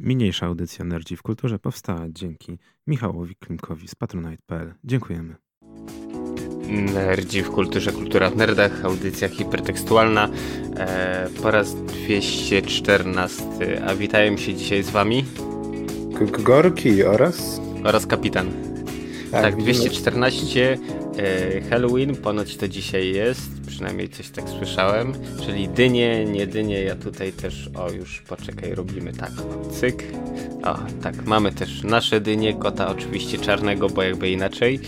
Mniejsza audycja Nerdzi w Kulturze powstała dzięki Michałowi Klimkowi z patronite.pl. Dziękujemy. Nerdzi w Kulturze, Kultura w Nerdach, audycja hipertekstualna e, po raz 214. A witają się dzisiaj z wami Gorki oraz oraz kapitan. Tak, tak 214 e, Halloween ponoć to dzisiaj jest, przynajmniej coś tak słyszałem, czyli dynie, nie dynie, ja tutaj też, o już poczekaj, robimy tak, cyk, o tak, mamy też nasze dynie, kota oczywiście czarnego, bo jakby inaczej.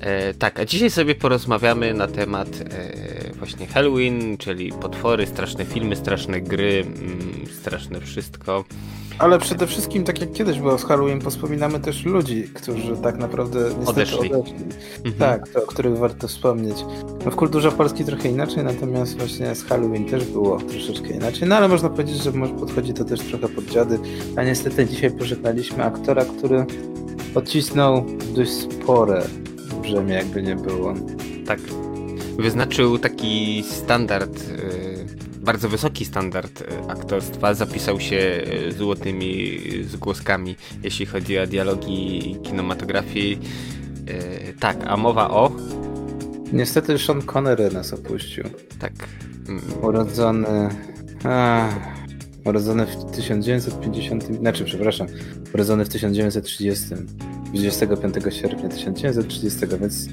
E, tak, a dzisiaj sobie porozmawiamy na temat e, właśnie Halloween, czyli potwory, straszne filmy, straszne gry, mm, straszne wszystko. Ale przede wszystkim, tak jak kiedyś było z Halloween, wspominamy też ludzi, którzy tak naprawdę niestety odeszli. odeszli. Mhm. Tak, o których warto wspomnieć. No w kulturze polskiej trochę inaczej, natomiast właśnie z Halloween też było troszeczkę inaczej. No ale można powiedzieć, że może podchodzi to też trochę pod dziady. A niestety dzisiaj pożegnaliśmy aktora, który odcisnął dość spore brzemię, jakby nie było. Tak. Wyznaczył taki standard. Yy bardzo wysoki standard e, aktorstwa, zapisał się e, złotymi zgłoskami, jeśli chodzi o dialogi kinematografii. E, tak, a mowa o... Niestety Sean Connery nas opuścił. Tak. Mm. Urodzony... A, urodzony w 1950... Znaczy, przepraszam. Urodzony w 1930. 25 sierpnia 1930, więc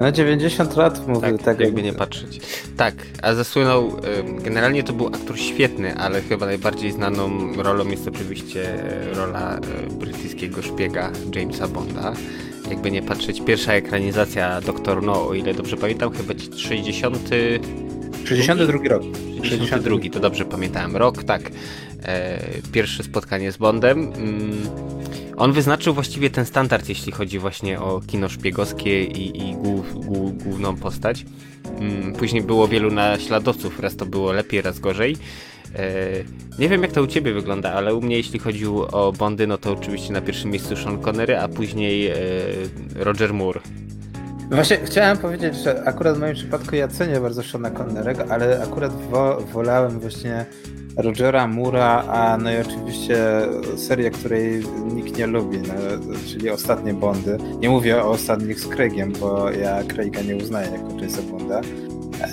no 90 lat mówię tak, tak. jakby nie patrzeć. Tak, a zasłynął, generalnie to był aktor świetny, ale chyba najbardziej znaną rolą jest oczywiście e, rola e, brytyjskiego szpiega Jamesa Bonda. Jakby nie patrzeć, pierwsza ekranizacja Doktor No, o ile dobrze pamiętam, chyba 60... 62 rok. 62, to dobrze pamiętałem. Rok, tak. E, pierwsze spotkanie z Bondem. On wyznaczył właściwie ten standard, jeśli chodzi właśnie o kino szpiegowskie i, i głów, głów, główną postać. Mm, później było wielu naśladowców, raz to było lepiej, raz gorzej. E, nie wiem jak to u ciebie wygląda, ale u mnie jeśli chodzi o Bondy, no to oczywiście na pierwszym miejscu Sean Connery, a później e, Roger Moore. Właśnie chciałem powiedzieć, że akurat w moim przypadku ja cenię bardzo Seana Connerego, ale akurat wo wolałem właśnie Rogera Mura, a no i oczywiście serię, której nikt nie lubi, no, czyli ostatnie Bondy. Nie mówię o ostatnich z Craigiem, bo ja Craiga nie uznaję jako Jamesa Bonda.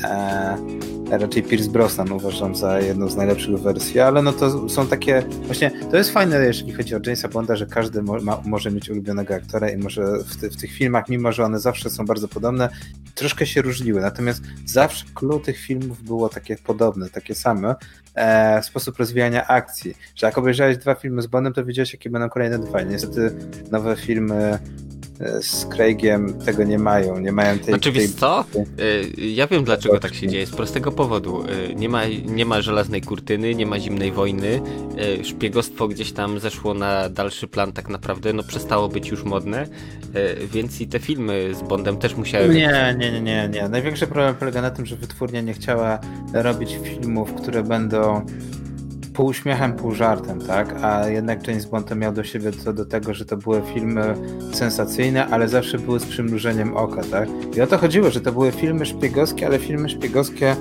Eee, raczej Pierce Brosnan uważam za jedną z najlepszych wersji, ale no to są takie, właśnie to jest fajne, jeżeli chodzi o Jamesa Bonda, że każdy ma, może mieć ulubionego aktora i może w, ty, w, tych filmach, mimo że one zawsze są bardzo podobne, troszkę się różniły, natomiast zawsze clue tych filmów było takie podobne, takie same, e, sposób rozwijania akcji, że jak obejrzałeś dwa filmy z Bondem, to wiedziałeś, jakie będą kolejne dwa. Niestety nowe filmy z Craigiem tego nie mają. Nie mają tej. Znaczy, tej... co? Y, ja wiem dlaczego tak się dzieje. Z prostego powodu. Y, nie ma, nie ma żelaznej kurtyny, nie ma zimnej wojny. Szpiegostwo gdzieś tam zeszło na dalszy plan, tak naprawdę. No przestało być już modne, więc i te filmy z Bondem też musiały. Nie, nie, nie, nie, nie. Największy problem polega na tym, że wytwórnia nie chciała robić filmów, które będą pół uśmiechem, pół żartem, tak? A jednak James Bond miał do siebie co do tego, że to były filmy sensacyjne, ale zawsze były z przymrużeniem oka, tak? I o to chodziło, że to były filmy szpiegowskie, ale filmy szpiegowskie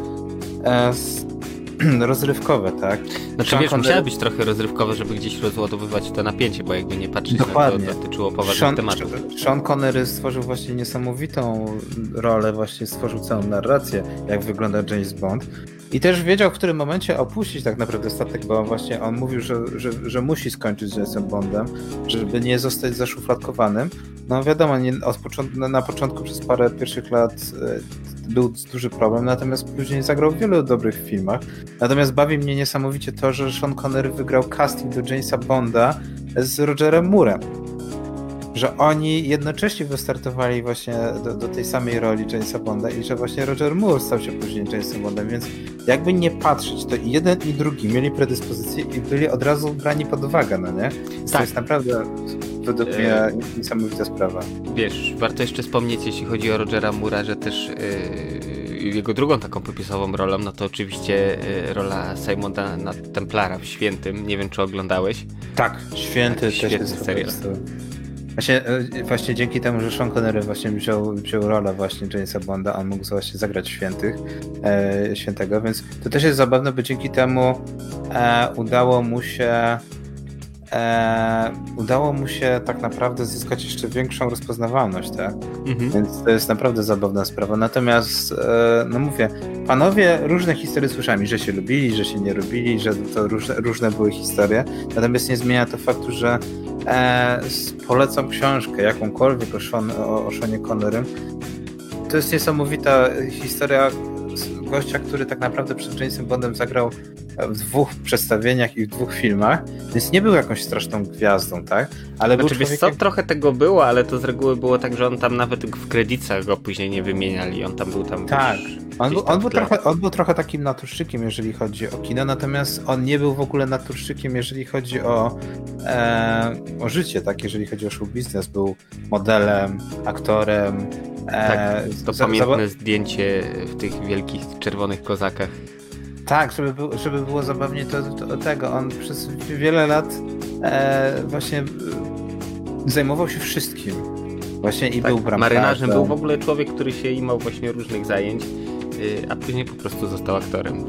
e, z, rozrywkowe, tak? Znaczy Sean wiesz, Connery... musiały być trochę rozrywkowe, żeby gdzieś rozładowywać to napięcie, bo jakby nie patrzeć Dokładnie. na to, dotyczyło poważnych Sean, tematów. Sean Connery stworzył właśnie niesamowitą rolę, właśnie stworzył całą narrację, jak wygląda James Bond. I też wiedział, w którym momencie opuścić tak naprawdę statek, bo właśnie on mówił, że, że, że musi skończyć z Jamesem Bondem, żeby nie zostać zaszufladkowanym. No wiadomo, nie, od początku, na początku przez parę pierwszych lat e, był duży problem, natomiast później zagrał w wielu dobrych filmach. Natomiast bawi mnie niesamowicie to, że Sean Connery wygrał casting do Jamesa Bonda z Rogerem Moorem że oni jednocześnie wystartowali właśnie do, do, tej samej roli Jamesa Bonda i że właśnie Roger Moore stał się później Jamesem Bondem, więc jakby nie patrzeć, to i jeden i drugi mieli predyspozycje i byli od razu brani pod uwagę, no nie? Tak. To jest naprawdę według mnie e... niesamowita sprawa. Wiesz, warto jeszcze wspomnieć, jeśli chodzi o Rogera Moore'a, że też yy, jego drugą taką popisową rolą, no to oczywiście yy, rola Simona na Templara w Świętym. Nie wiem, czy oglądałeś. Tak, Święty tak, też jest serial. Właśnie, e, właśnie dzięki temu, że Sean Connery właśnie wziął, wziął rolę właśnie Jamesa Bonda, on mógł właśnie zagrać świętych, e, świętego, więc to też jest zabawne, bo dzięki temu e, udało mu się e, udało mu się tak naprawdę zyskać jeszcze większą rozpoznawalność, tak? Mhm. Więc to jest naprawdę zabawna sprawa. Natomiast, e, no mówię, panowie różne historie słyszałem, że się lubili, że się nie lubili, że to różne, różne były historie. Natomiast nie zmienia to faktu, że e, polecam książkę jakąkolwiek o, Sean, Connerym. To jest niesamowita historia gościa, który tak naprawdę przed Jamesem Bondem zagrał w dwóch przedstawieniach i w dwóch filmach, więc nie był jakąś straszną gwiazdą, tak? Ale znaczy, był człowiekiem... co, trochę tego było, ale to z reguły było tak, że on tam nawet w kredytach go później nie wymieniali, on tam był tam... Tak, on, był, on, był trochę, on był trochę takim naturszczykiem, jeżeli chodzi o kino, natomiast on nie był w ogóle naturszczykiem, jeżeli chodzi o, e, o życie, tak? Jeżeli chodzi o show business, był modelem, aktorem, e, tak, to za, pamiętne za... zdjęcie w tych wielkich czerwonych kozakach. Tak, żeby, był, żeby było zabawnie to, to, tego. On przez wiele lat e, właśnie e, zajmował się wszystkim. Właśnie i tak, był bramkarzem. Marynarzem był w ogóle człowiek, który się imał właśnie różnych zajęć, y, a później po prostu został aktorem.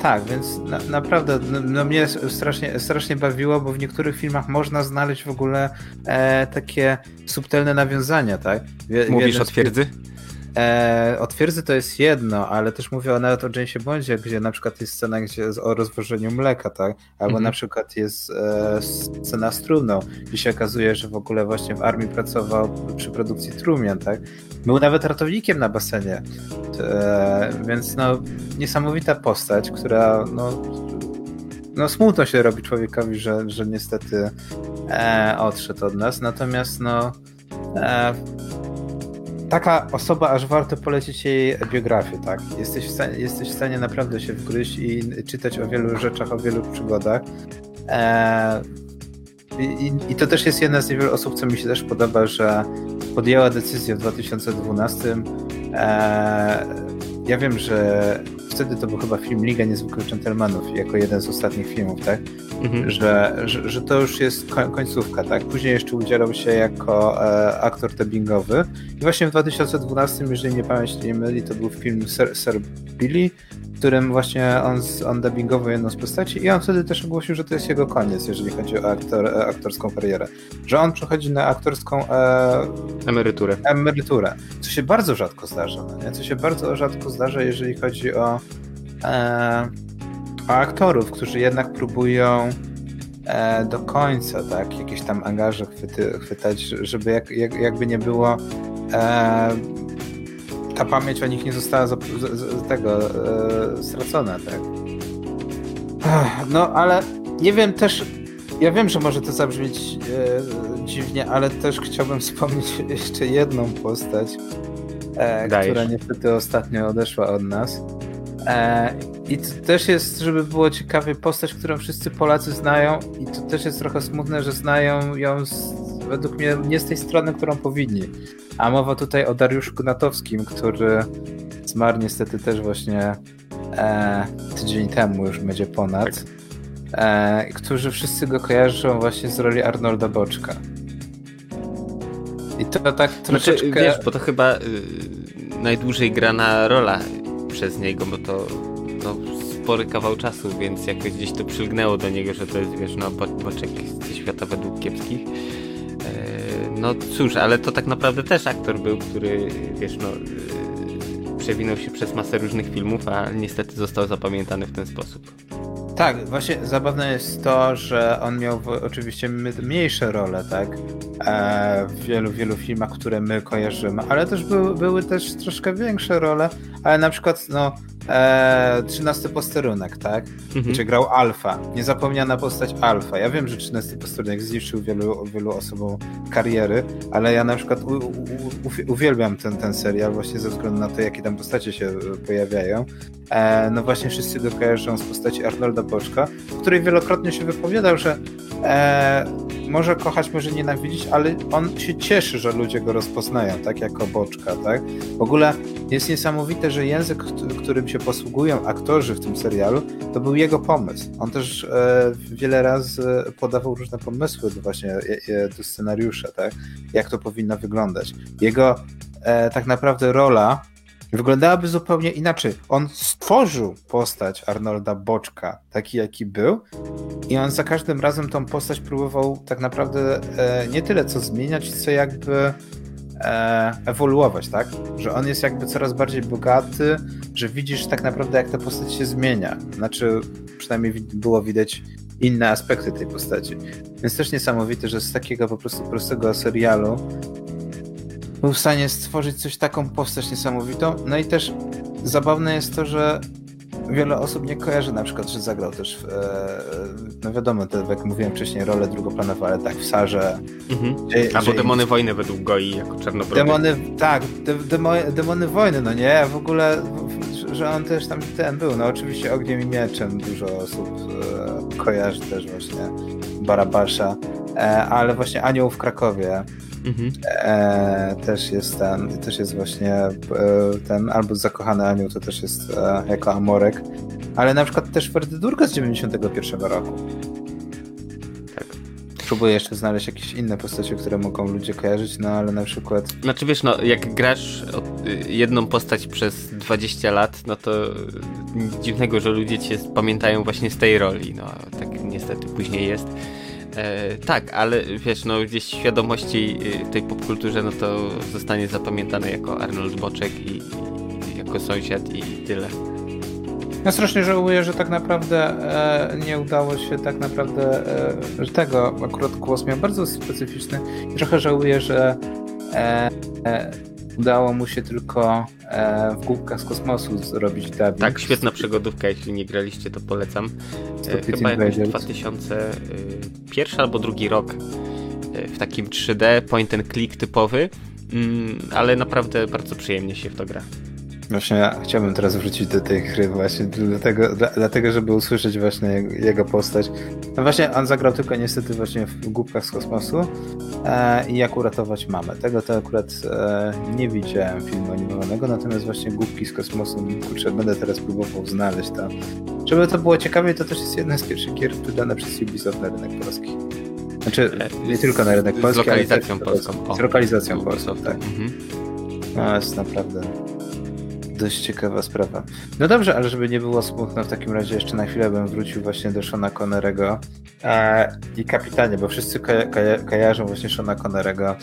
Tak, więc na, naprawdę no, no, mnie strasznie, strasznie bawiło, bo w niektórych filmach można znaleźć w ogóle e, takie subtelne nawiązania, tak? Wie, Mówisz o twierdzy? E, o twierdzy to jest jedno, ale też mówię nawet o Jamesie Bondzie, gdzie na przykład jest scena gdzie o rozwożeniu mleka, tak? Albo mm -hmm. na przykład jest e, scena z trumną, gdzie się okazuje, że w ogóle właśnie w armii pracował przy produkcji trumian, tak? Był nawet ratownikiem na basenie. E, więc no, niesamowita postać, która no, no smutno się robi człowiekowi, że, że niestety e, odszedł od nas. Natomiast no e, taka osoba, aż warto polecić jej biografię, tak? Jesteś w, stanie, jesteś w stanie naprawdę się wgryźć i czytać o wielu rzeczach, o wielu przygodach. Eee, i, I, to też jest jedna z niewielu osób, co mi się też podoba, że podjęła decyzję w 2012. Eee, ja wiem, że wtedy to był chyba film Liga Niezwykłych Gentlemanów, jako jeden z ostatnich filmów, tak? Mhm. Że, że, że, to już jest końcówka, tak? Później jeszcze udzielał się jako e, aktor dubbingowy i właśnie w 2012, jeżeli nie pamięć nie myli, to był film Sir, Sir Billy, w którym właśnie on, on dubbingował jedną z postaci i on wtedy też ogłosił, że to jest jego koniec, jeżeli chodzi o aktor, e, aktorską karierę. Że on przechodzi na aktorską e, emeryturę. emeryturę, co się bardzo rzadko zdarza, no nie? co się bardzo rzadko zdarza, jeżeli chodzi o, e, o aktorów, którzy jednak próbują e, do końca, tak, jakieś tam angaże chwyty, chwytać, żeby jak, jak, jakby nie było e, ta pamięć o nich nie została z, z, z tego e, stracona, tak? No, ale nie wiem też, ja wiem, że może to zabrzmieć e, dziwnie, ale też chciałbym wspomnieć jeszcze jedną postać, e, która niestety ostatnio odeszła od nas. E, I to też jest, żeby było ciekawie, postać, którą wszyscy Polacy znają i to też jest trochę smutne, że znają ją z, według mnie nie z tej strony, którą powinni. A mowa tutaj o Dariuszu Gnatowskim, który zmarł niestety też właśnie e, tydzień temu, już będzie ponad. Tak. E, którzy wszyscy go kojarzą właśnie z roli Arnolda Boczka. I to tak znaczy, troszeczkę... Znaczy, wiesz, bo to chyba y, najdłużej grana rola przez niego, bo to no, spory kawał czasu, więc jakoś gdzieś to przylgnęło do niego, że to jest, wiesz, no, Boczek ze świata według kiepskich. No cóż, ale to tak naprawdę też aktor był, który, wiesz, no, yy, przewinął się przez masę różnych filmów, a niestety został zapamiętany w ten sposób. Tak, właśnie zabawne jest to, że on miał oczywiście mniejsze role, tak? E, w wielu, wielu filmach, które my kojarzymy, ale też były, były też troszkę większe role, ale na przykład, no, e, 13 posterunek, tak? Mhm. Gdzie grał Alfa. Niezapomniana postać Alfa. Ja wiem, że 13 posterunek zniszczył wielu, wielu osobom kariery, ale ja na przykład u, u, u, uwielbiam ten, ten serial właśnie ze względu na to, jakie tam postacie się pojawiają. E, no właśnie wszyscy go kojarzą z postaci Arnolda Boczka, w której wielokrotnie się wypowiadał, że e, może kochać, może nienawidzić, ale on się cieszy, że ludzie go rozpoznają, tak jako Boczka, tak? W ogóle jest niesamowite, że język, którym się posługują aktorzy w tym serialu, to był jego pomysł. On też e, wiele razy podawał różne pomysły do właśnie e, e, do scenariusza, tak? Jak to powinno wyglądać. Jego e, tak naprawdę rola wyglądałaby zupełnie inaczej. On stworzył postać Arnolda Boczka, taki jaki był, i on za każdym razem tą postać próbował tak naprawdę e, nie tyle co zmieniać, co jakby e, ewoluować, tak? Że on jest jakby coraz bardziej bogaty, że widzisz tak naprawdę jak ta postać się zmienia. Znaczy, przynajmniej było widać inne aspekty tej postaci. Więc też niesamowite, że z takiego po prostu prostego serialu był w stanie stworzyć coś taką postać niesamowitą. No i też zabawne jest to, że wiele osób nie kojarzy na przykład, że zagrał też w, e, no wiadomo, te, jak mówiłem wcześniej, role drugoplanowe, ale tak, w Sarze. Mhm. Albo Demony Wojny według Goi jako czarnobrody. Demony, tak, de, demo, Demony Wojny, no nie, w ogóle, że on też tam ten był, no oczywiście Ogniem i Mieczem dużo osób e, kojarzy też właśnie Barabasza, ale właśnie Anioł w Krakowie, Mhm. E, też jest ten, też jest właśnie e, ten, albo Zakochany Anioł, to też jest e, jako Amorek, ale na przykład też Ferdydurga z 91 roku. Tak. Próbuję jeszcze znaleźć jakieś inne postacie, które mogą ludzie kojarzyć, no ale na przykład... Znaczy wiesz, no jak grasz jedną postać przez 20 lat, no to nic dziwnego, że ludzie cię pamiętają właśnie z tej roli, no tak niestety później jest. E, tak, ale wiesz, no gdzieś świadomości y, tej popkulturze, no to zostanie zapamiętany jako Arnold Boczek i, i jako sąsiad i tyle. Ja strasznie żałuję, że tak naprawdę e, nie udało się tak naprawdę, e, że tego akurat głos miał bardzo specyficzny i trochę żałuję, że e, e udało mu się tylko e, w głupkach z kosmosu zrobić dubbing. Tak, świetna przygodówka, jeśli nie graliście, to polecam. E, chyba jakoś 2001 albo drugi rok e, w takim 3D, point and click typowy, mm, ale naprawdę bardzo przyjemnie się w to gra. Właśnie ja chciałbym teraz wrócić do tej gry właśnie dlatego, dlatego żeby usłyszeć właśnie jego postać. No właśnie on zagrał tylko niestety właśnie w Głupkach z kosmosu e, i jak uratować mamę. Tego to akurat e, nie widziałem filmu animowanego, natomiast właśnie Głupki z kosmosu, kurczę, będę teraz próbował znaleźć to. Żeby to było ciekawie, to też jest jedna z pierwszych gier wydane przez Ubisoft na rynek polski. Znaczy, nie tylko na rynek polski, z lokalizacją ale polską. Z lokalizacją polską, tak. Mhm. No, jest naprawdę dość ciekawa sprawa. No dobrze, ale żeby nie było smutno, w takim razie jeszcze na chwilę bym wrócił właśnie do Shona Connerego e, i kapitanie, bo wszyscy ko ko kojarzą właśnie Shona Connerego.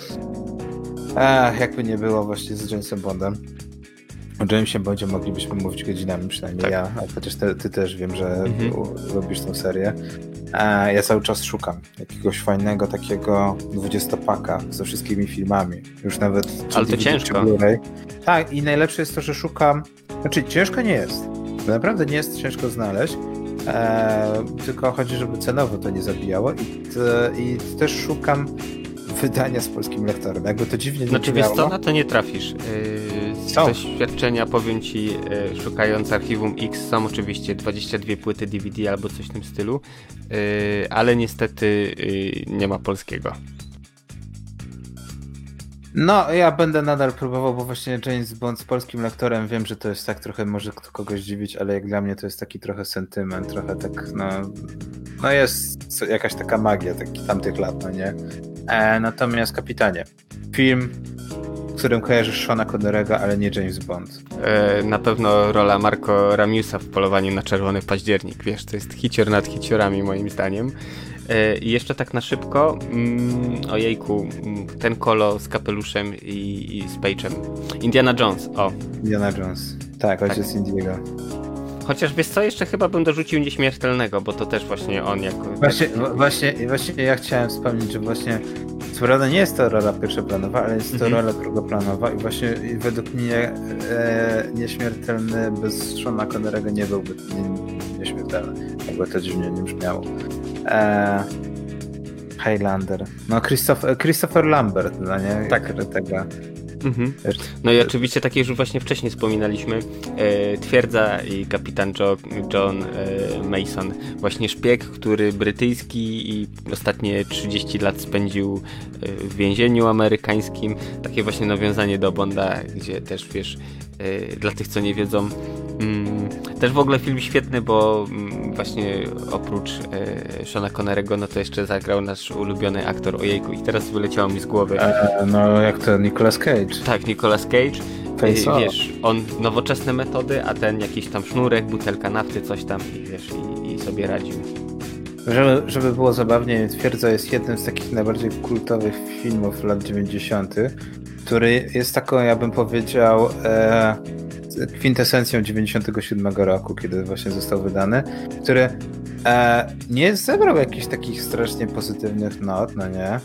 E, jakby nie było właśnie z Jamesem Bondem. O Jamesie Bondzie moglibyśmy mówić godzinami, przynajmniej tak. ja, a chociaż ty, ty, też wiem, że mhm. lubisz tę serię. E, ja cały czas szukam jakiegoś fajnego takiego dwudziestopaka ze wszystkimi filmami. Już nawet. Ale to ciężko. Tak, i najlepsze jest to, że szukam. Znaczy, ciężko nie jest. Naprawdę nie jest ciężko znaleźć. E, tylko chodzi, żeby cenowo to nie zabijało. I, te, i też szukam wydania z polskim lektorem. Jakby to dziwnie nie Znaczy wiesz co, na to nie trafisz. Yy, z doświadczenia powiem ci, yy, szukając archiwum X, są oczywiście 22 płyty DVD albo coś w tym stylu, yy, ale niestety yy, nie ma polskiego. No, ja będę nadal próbował, bo właśnie James Bond z polskim lektorem wiem, że to jest tak trochę może kogoś dziwić, ale jak dla mnie to jest taki trochę sentyment, trochę tak, no, no jest jakaś taka magia tak, tamtych lat, no nie? E, natomiast kapitanie, film, w którym kojarzysz Shona Connerego, ale nie James Bond. E, na pewno rola Marco Ramiusa w polowaniu na czerwony październik, wiesz, to jest hicior nad hiciorami moim zdaniem. E, I jeszcze tak na szybko, mm, ojejku, mm, ten kolo z kapeluszem i, i z Page'em. Indiana Jones, o. Indiana Jones, tak, ojciec tak. Indiego. Chociaż wiesz co, jeszcze chyba bym dorzucił Nieśmiertelnego, bo to też właśnie on jako... Właśnie, właśnie, właśnie ja chciałem wspomnieć, że właśnie co prawda nie jest to rola pierwszoplanowa, ale jest to mhm. rola drugoplanowa i właśnie według mnie e, Nieśmiertelny bez Shona Connerego nie byłby nie, nieśmiertelny, jakby to dziwnie nie brzmiało. E, Highlander. No Christopher, Christopher Lambert, no nie? Tak. Tego. Mhm. No i oczywiście, takie już właśnie wcześniej wspominaliśmy, e, twierdza i kapitan jo, John e, Mason, właśnie szpieg, który brytyjski i ostatnie 30 lat spędził e, w więzieniu amerykańskim. Takie właśnie nawiązanie do Bonda, gdzie też wiesz, dla tych co nie wiedzą, mm, też w ogóle film świetny, bo mm, właśnie oprócz e, Shona Connerego, no to jeszcze zagrał nasz ulubiony aktor Ojejku i teraz wyleciało mi z głowy. E, no jak to Nicolas Cage. Tak, Nicolas Cage. Face wiesz, on nowoczesne metody, a ten jakiś tam sznurek, butelka nafty, coś tam i wiesz, i, i sobie radził. Żeby, żeby było zabawnie, Twierdza jest jednym z takich najbardziej kultowych filmów lat 90., który jest taką, ja bym powiedział, e, kwintesencją 97 roku, kiedy właśnie został wydany, który e, nie zebrał jakichś takich strasznie pozytywnych not, no nie?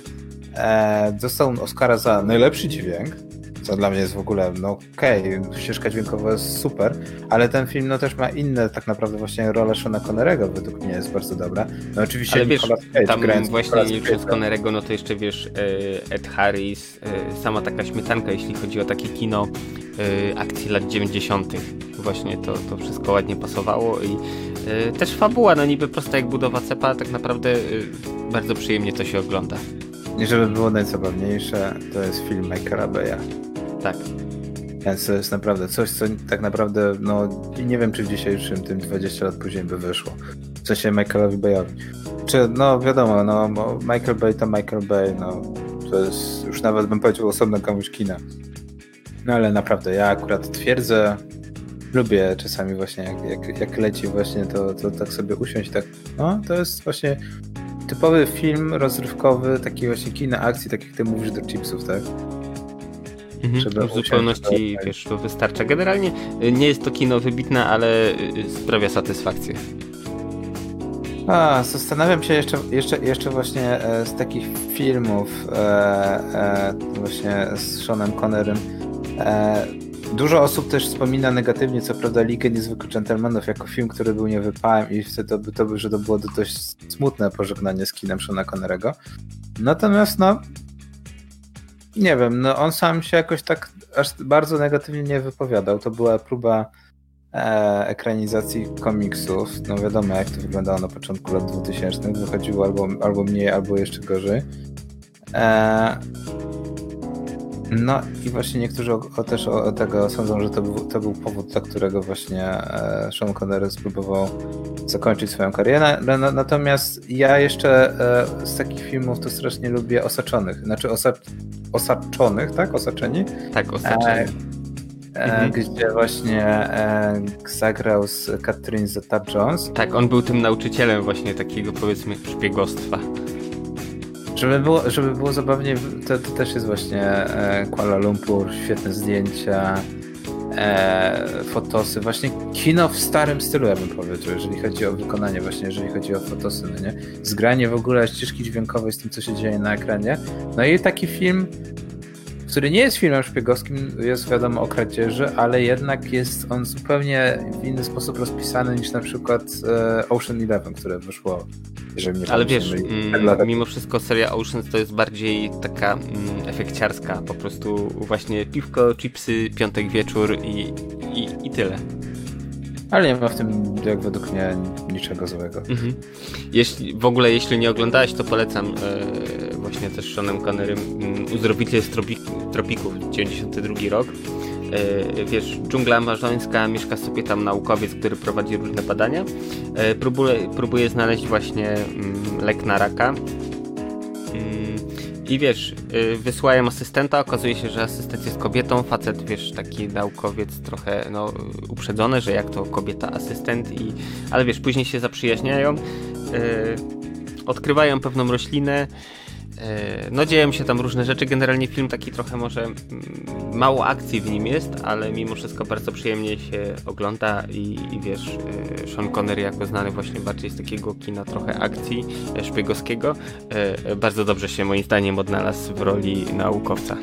E, dostał Oscara za najlepszy dźwięk, co dla mnie jest w ogóle, no okej, okay, ścieżka dźwiękowa jest super, ale ten film no też ma inne tak naprawdę właśnie rolę Shona Connerego według mnie jest bardzo dobra. No oczywiście ale wiesz, Cage, tam właśnie nie licząc Connerego, no to jeszcze wiesz e, Ed Harris, e, sama taka śmietanka, jeśli chodzi o takie kino e, akcji lat 90. Właśnie to, to wszystko ładnie pasowało i też fabuła, no niby prosta jak budowa cepa, tak naprawdę bardzo przyjemnie to się ogląda. I żeby było najzabawniejsze, to jest film Beya. Tak. Więc to jest naprawdę coś, co tak naprawdę, no nie wiem, czy w dzisiejszym, tym 20 lat później by wyszło. W sensie Michaelowi Bayowi. Czy, no wiadomo, no Michael Bay to Michael Bay, no to jest już nawet bym powiedział osobna komuś kina. No ale naprawdę, ja akurat twierdzę, lubię czasami właśnie jak, jak, jak leci właśnie to, to tak sobie usiąść, tak, no to jest właśnie typowy film rozrywkowy, taki właśnie kino akcji, tak jak ty mówisz do chipsów, tak? Mhm, w zupełności, to, wiesz, to wystarcza. Generalnie y, nie jest to kino wybitne, ale y, sprawia satysfakcję. A, zastanawiam się jeszcze, jeszcze, jeszcze właśnie e, z takich filmów e, e, właśnie z Seanem Connerem. E, dużo osób też wspomina negatywnie, co prawda, Ligę Niezwykłych Gentlemanów jako film, który był niewypałem i wtedy to, by, to, że to było dość smutne pożegnanie z kinem Seana Connerego. Natomiast no, nie wiem, no on sam się jakoś tak aż bardzo negatywnie nie wypowiadał. To była próba e, ekranizacji komiksów. No wiadomo, jak to wyglądało na początku lat 2000. Wychodziło albo, albo mniej, albo jeszcze gorzej. E, no i właśnie niektórzy o, o też o, o, tego sądzą, że to był, to był powód, dla którego właśnie e, Sean Connery spróbował zakończyć swoją karierę. Na, na, natomiast ja jeszcze e, z takich filmów to strasznie lubię Osaczonych. Znaczy osa, Osaczonych, tak? Osaczeni? Tak, Osaczeni. E, mhm. Gdzie właśnie e, zagrał z Catherine Zeta-Jones. Tak, on był tym nauczycielem właśnie takiego powiedzmy szpiegostwa. Żeby było, żeby było zabawnie, to, to też jest właśnie e, Kuala Lumpur, świetne zdjęcia, e, fotosy, właśnie kino w starym stylu, ja bym powiedział, jeżeli chodzi o wykonanie, właśnie jeżeli chodzi o fotosy, no nie? Zgranie w ogóle ścieżki dźwiękowej z tym, co się dzieje na ekranie. No i taki film który nie jest filmem szpiegowskim, jest wiadomo o kradzieży, ale jednak jest on zupełnie w inny sposób rozpisany niż na przykład e, Ocean Eleven, które wyszło. Jeżeli nie ale wiesz, mm, mimo wszystko seria Ocean to jest bardziej taka mm, efekciarska, po prostu właśnie piwko, chipsy, piątek wieczór i, i, i tyle. Ale nie ma w tym, jak według mnie, niczego złego. Mhm. Jeśli, w ogóle, jeśli nie oglądałeś, to polecam e, właśnie też Seanem Connerym mm, Uzdrowiciel z tropik, Tropików, 92 rok. E, wiesz, dżungla amazońska, mieszka sobie tam naukowiec, który prowadzi różne badania. E, próbuje, próbuje znaleźć właśnie mm, lek na raka i wiesz, y, wysyłają asystenta, okazuje się, że asystent jest kobietą, facet, wiesz, taki naukowiec trochę, no, uprzedzony, że jak to kobieta asystent i... Ale wiesz, później się zaprzyjaźniają, yy, odkrywają pewną roślinę, no dzieją się tam różne rzeczy. Generalnie film taki trochę może mało akcji w nim jest, ale mimo wszystko bardzo przyjemnie się ogląda i, i wiesz, e, Sean Connery jako znany właśnie bardziej z takiego kina trochę akcji e, szpiegowskiego, bardzo dobrze się moim zdaniem odnalazł w roli naukowca.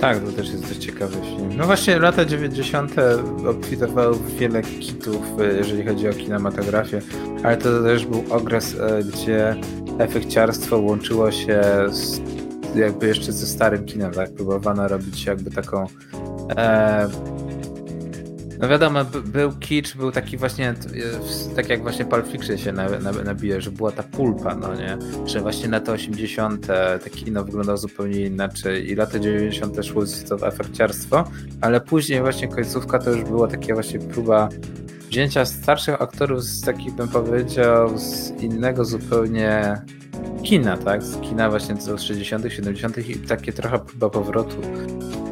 Tak, to też jest dość ciekawy film. No właśnie lata 90. obfitowały wiele kitów, jeżeli chodzi o kinematografię, ale to też był okres, gdzie efekciarstwo łączyło się z, jakby jeszcze ze starym kinem, tak? Próbowano robić jakby taką e, no wiadomo, był kicz, był taki właśnie, tak jak właśnie Pulp Fiction się nabije, że była ta pulpa, no nie? Że właśnie lata 80. te kino wyglądało zupełnie inaczej i lata 90. szło to efekciarstwo, ale później właśnie końcówka to już była taka właśnie próba wzięcia starszych aktorów z takich, bym powiedział, z innego zupełnie kina, tak? Z kina właśnie z 60., 70. i takie trochę próba powrotu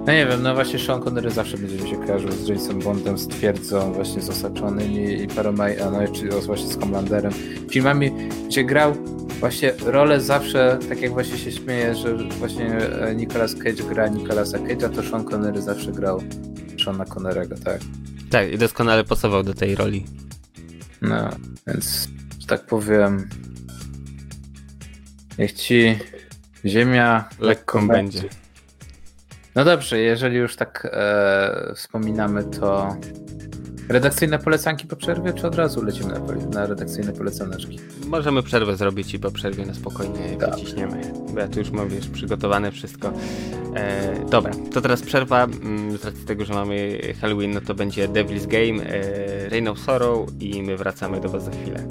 No nie wiem, no właśnie Sean Connery zawsze będzie mi się kojarzył z Jameson Bondem, z Twierdzą, właśnie z Osaczonymi i paroma, no czy właśnie z Homelanderem. Filmami, gdzie grał właśnie rolę zawsze, tak jak właśnie się śmieję, że właśnie e, Nicolas Cage gra Nicolasa Cage'a, to Sean Connery zawsze grał Seana Connerego, tak? Tak, i doskonale pasował do tej roli. No, więc, że tak powiem, niech ci ziemia lekką będzie. będzie. No dobrze, jeżeli już tak e, wspominamy, to redakcyjne polecanki po przerwie, czy od razu lecimy na, na redakcyjne polecaneczki? Możemy przerwę zrobić i po przerwie na spokojnie tak. wyciśniemy. Bo ja tu już mam, wiesz, przygotowane wszystko. E, dobra, to teraz przerwa. Mm, z racji tego, że mamy Halloween, no to będzie Devil's Game, e, Reign of Sorrow i my wracamy do Was za chwilę.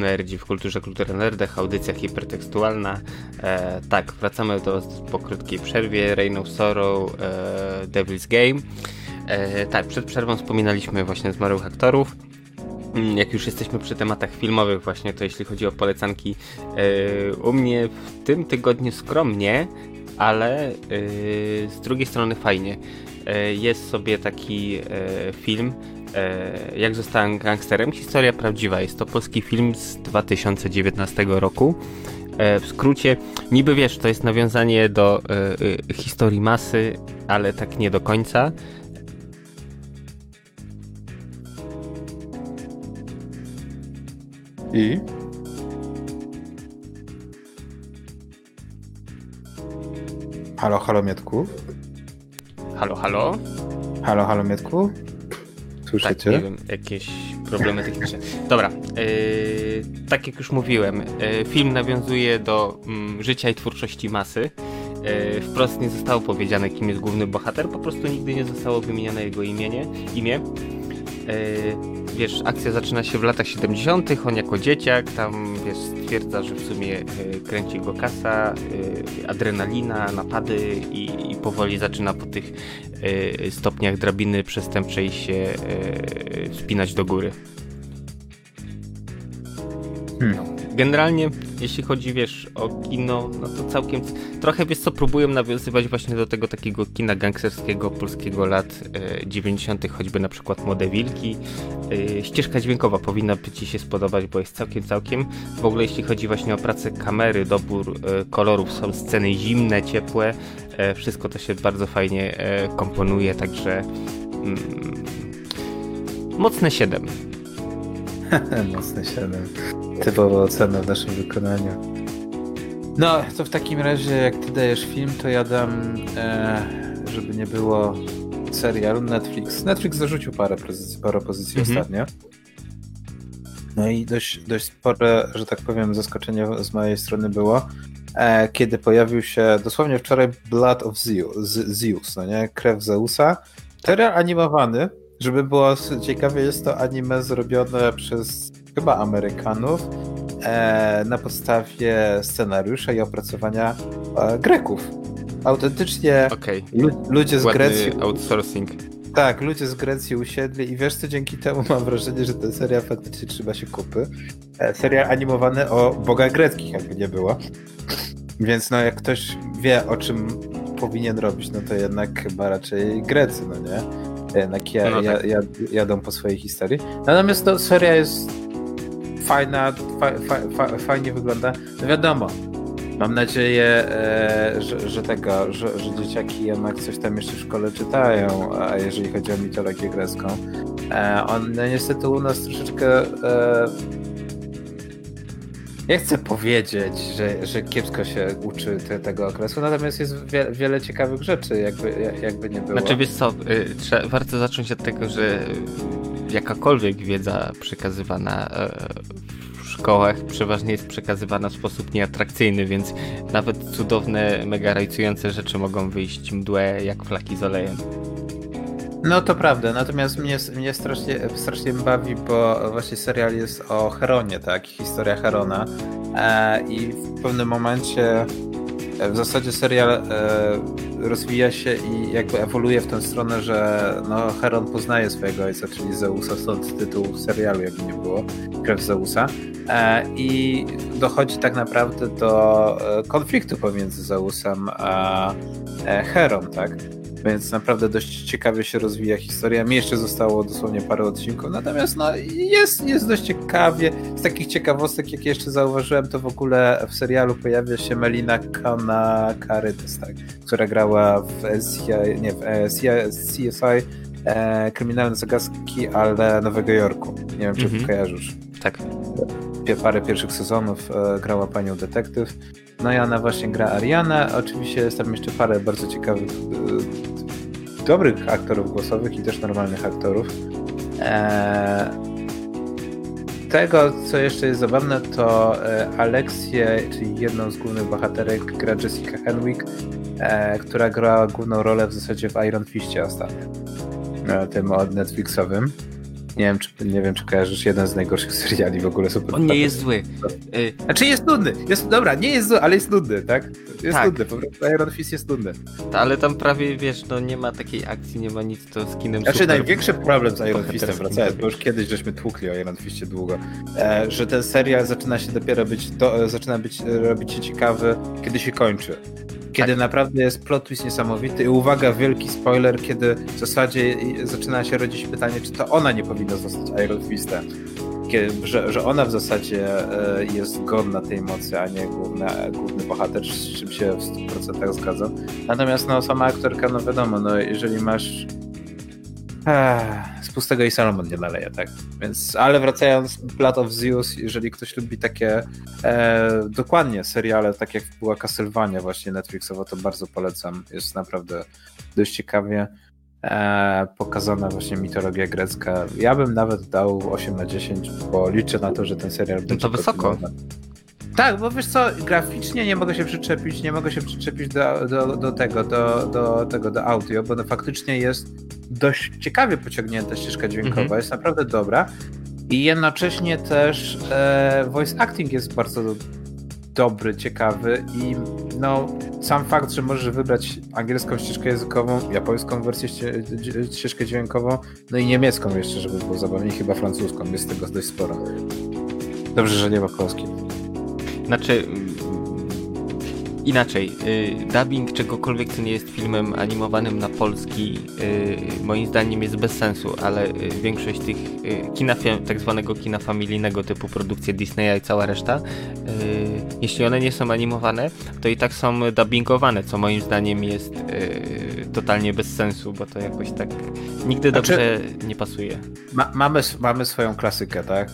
Nerdzi w kulturze, kultura nerdech, audycja hipertekstualna. E, tak, wracamy do po krótkiej przerwie. Reign of Sorrow, e, Devil's Game. E, tak, przed przerwą wspominaliśmy właśnie zmarłych aktorów. Mm, jak już jesteśmy przy tematach filmowych właśnie, to jeśli chodzi o polecanki, e, u mnie w tym tygodniu skromnie, ale e, z drugiej strony fajnie. E, jest sobie taki film Jak zostałem gangsterem. Historia prawdziwa. Jest to polski film z 2019 roku. W skrócie, niby wiesz, to jest nawiązanie do historii masy, ale tak nie do końca. I? Halo, halo Mietku? Halo, halo? Halo, halo Mietku? Słyszycie? Tak, nie wiem, jakieś problemy techniczne. Dobra, yy, tak jak już mówiłem, yy, film nawiązuje do yy, życia i twórczości masy. Yy, wprost nie zostało powiedziane, kim jest główny bohater, po prostu nigdy nie zostało wymienione jego imienie, imię. Yy, wiesz, akcja zaczyna się w latach 70., on jako dzieciak tam, wiesz, stwierdza, że w sumie y, kręci go kasa, y, adrenalina, napady i, i, powoli zaczyna po tych stopniach drabiny przestępczej się wspinać do góry. Hmm generalnie, jeśli chodzi, wiesz, o kino, no to całkiem, trochę, wiesz co, próbują nawiązywać właśnie do tego takiego kina gangsterskiego polskiego lat e, 90., choćby na przykład Młode Wilki. E, ścieżka dźwiękowa powinna Ci się spodobać, bo jest całkiem, całkiem. W ogóle jeśli chodzi właśnie o pracę kamery, dobór e, kolorów, są sceny zimne, ciepłe, e, wszystko to się bardzo fajnie e, komponuje, także mm, mocne 7. mocne 7 typowa ocena w naszym wykonaniu. No, to w takim razie, jak ty dajesz film, to ja dam, e, żeby nie było serial Netflix. Netflix zarzucił parę, pozycji, parę pozycji mhm. ostatnio. No i dość, dość spore, że tak powiem, zaskoczenie z mojej strony było, e, kiedy pojawił się dosłownie wczoraj Blood of Zeus, no nie? Krew Zeusa. Serial animowany, żeby było ciekawie, jest to anime zrobione przez chyba Amerykanów e, na podstawie scenariusza i opracowania e, Greków. Autentycznie okay. ludzie z Ładny Grecji. outsourcing. Tak, ludzie z Grecji usiedli i wiesz co, dzięki temu mam wrażenie, że ta seria faktycznie trzyma się kupy. E, seria animowany o bogach greckich, jakby nie było. Więc no jak ktoś wie o czym powinien robić, no to jednak chyba raczej Grecy, no nie? Jednak ja, no tak. ja, jadą po swojej historii. Natomiast to seria jest fajna, fa, fa, fajnie wygląda. No wiadomo, mam nadzieję, e, że, że, tego, że, że dzieciaki jednak coś tam jeszcze w szkole czytają, a jeżeli chodzi o mitologię grecką. E, on no, niestety u nas troszeczkę e, nie chcę powiedzieć, że, że kiepsko się uczy te, tego okresu, natomiast jest wie, wiele ciekawych rzeczy, jakby, jakby nie było. Znaczy wiesz co, y, trzeba, warto zacząć od tego, że jakakolwiek wiedza przekazywana e, w szkołach przeważnie jest przekazywana w sposób nieatrakcyjny, więc nawet cudowne, mega rajcujące rzeczy mogą wyjść mdłe jak flaki z olejem. No to prawda, natomiast mnie, mnie strasznie, strasznie bawi, bo właśnie serial jest o Heronie, tak? Historia Herona. E, I w pewnym momencie w zasadzie serial e, rozwija się i jakby ewoluuje w tę stronę, że no, Heron poznaje swojego ojca, czyli Zeusa, stąd tytuł serialu, jakby nie było, Krew Zeusa. E, I dochodzi tak naprawdę do e, konfliktu pomiędzy Zeusem a e, Heron, tak? Więc naprawdę dość ciekawie się rozwija historia. Mi jeszcze zostało dosłownie parę odcinków, natomiast no, jest, jest dość ciekawie. Z takich ciekawostek, jakie jeszcze zauważyłem, to w ogóle w serialu pojawia się Melina Kana Karytas, tak, która grała w CSI, nie, w CSI e, Kryminalne Zagadki, ale Nowego Jorku. Nie wiem, czy mhm. kojarzysz. Tak. Parę pierwszych sezonów e, grała panią detektyw. No i ona właśnie gra Ariana. Oczywiście jest tam jeszcze parę bardzo ciekawych, e, dobrych aktorów głosowych i też normalnych aktorów. E, tego, co jeszcze jest zabawne, to Aleksię, czyli jedną z głównych bohaterek, gra Jessica Henwick, która grała główną rolę w zasadzie w Iron Fistie ostatnio. Tym od Netflixowym. Nie wiem, czy, nie wiem, czy kojarzysz jeden z najgorszych seriali w ogóle super. On nie jest zły. Y... Znaczy jest nudny. Jest, dobra, nie jest zły, ale jest nudny, tak? Jest tak. nudny, po prostu Iron Fist jest nudny. Ale tam prawie, wiesz, no nie ma takiej akcji, nie ma nic, to z kinem Znaczy super... największy problem z Iron Fistem, wracając, bo już kiedyś żeśmy tłukli o Iron Fistie długo, e, że ten serial zaczyna się dopiero być, do, zaczyna być, robić się ciekawy, kiedy się kończy kiedy tak. naprawdę jest plot twist niesamowity i uwaga, wielki spoiler, kiedy w zasadzie zaczyna się rodzić pytanie, czy to ona nie powinna zostać Iron Fistem. Kiedy, że, że ona w zasadzie e, jest godna tej mocy, a nie główna, główny bohater, z czym się w 100% zgadzam. Natomiast no, sama aktorka, no wiadomo, no, jeżeli masz z pustego i Salomon nie naleje, tak? Więc, ale wracając, Blood of Zeus, jeżeli ktoś lubi takie e, dokładnie seriale, tak jak była Castlevania właśnie Netflixowa, to bardzo polecam. Jest naprawdę dość ciekawie e, pokazana właśnie mitologia grecka. Ja bym nawet dał 8 na 10, bo liczę na to, że ten serial będzie... No to wysoko. Tak, bo wiesz co, graficznie nie mogę się przyczepić, nie mogę się przyczepić do, do, do tego, do, do tego, do audio, bo no faktycznie jest dość ciekawie pociągnięta ścieżka dźwiękowa, mhm. jest naprawdę dobra. I jednocześnie też e, voice acting jest bardzo dobry, ciekawy i no sam fakt, że możesz wybrać angielską ścieżkę językową, japońską wersję ścieżkę dźwiękową, no i niemiecką jeszcze, żeby było zabawniej, chyba francuską, jest tego dość sporo. Dobrze, że nie ma polskiej. Znaczy, inaczej, y, dubbing czegokolwiek, co nie jest filmem animowanym na polski, y, moim zdaniem jest bez sensu, ale y, większość tych kina, tak zwanego kina familijnego typu produkcje Disneya i cała reszta, jeśli one nie są animowane, to i tak są dubbingowane, co moim zdaniem jest y, totalnie bez sensu, bo to jakoś tak nigdy znaczy, dobrze nie pasuje. Ma, mamy, mamy swoją klasykę, tak?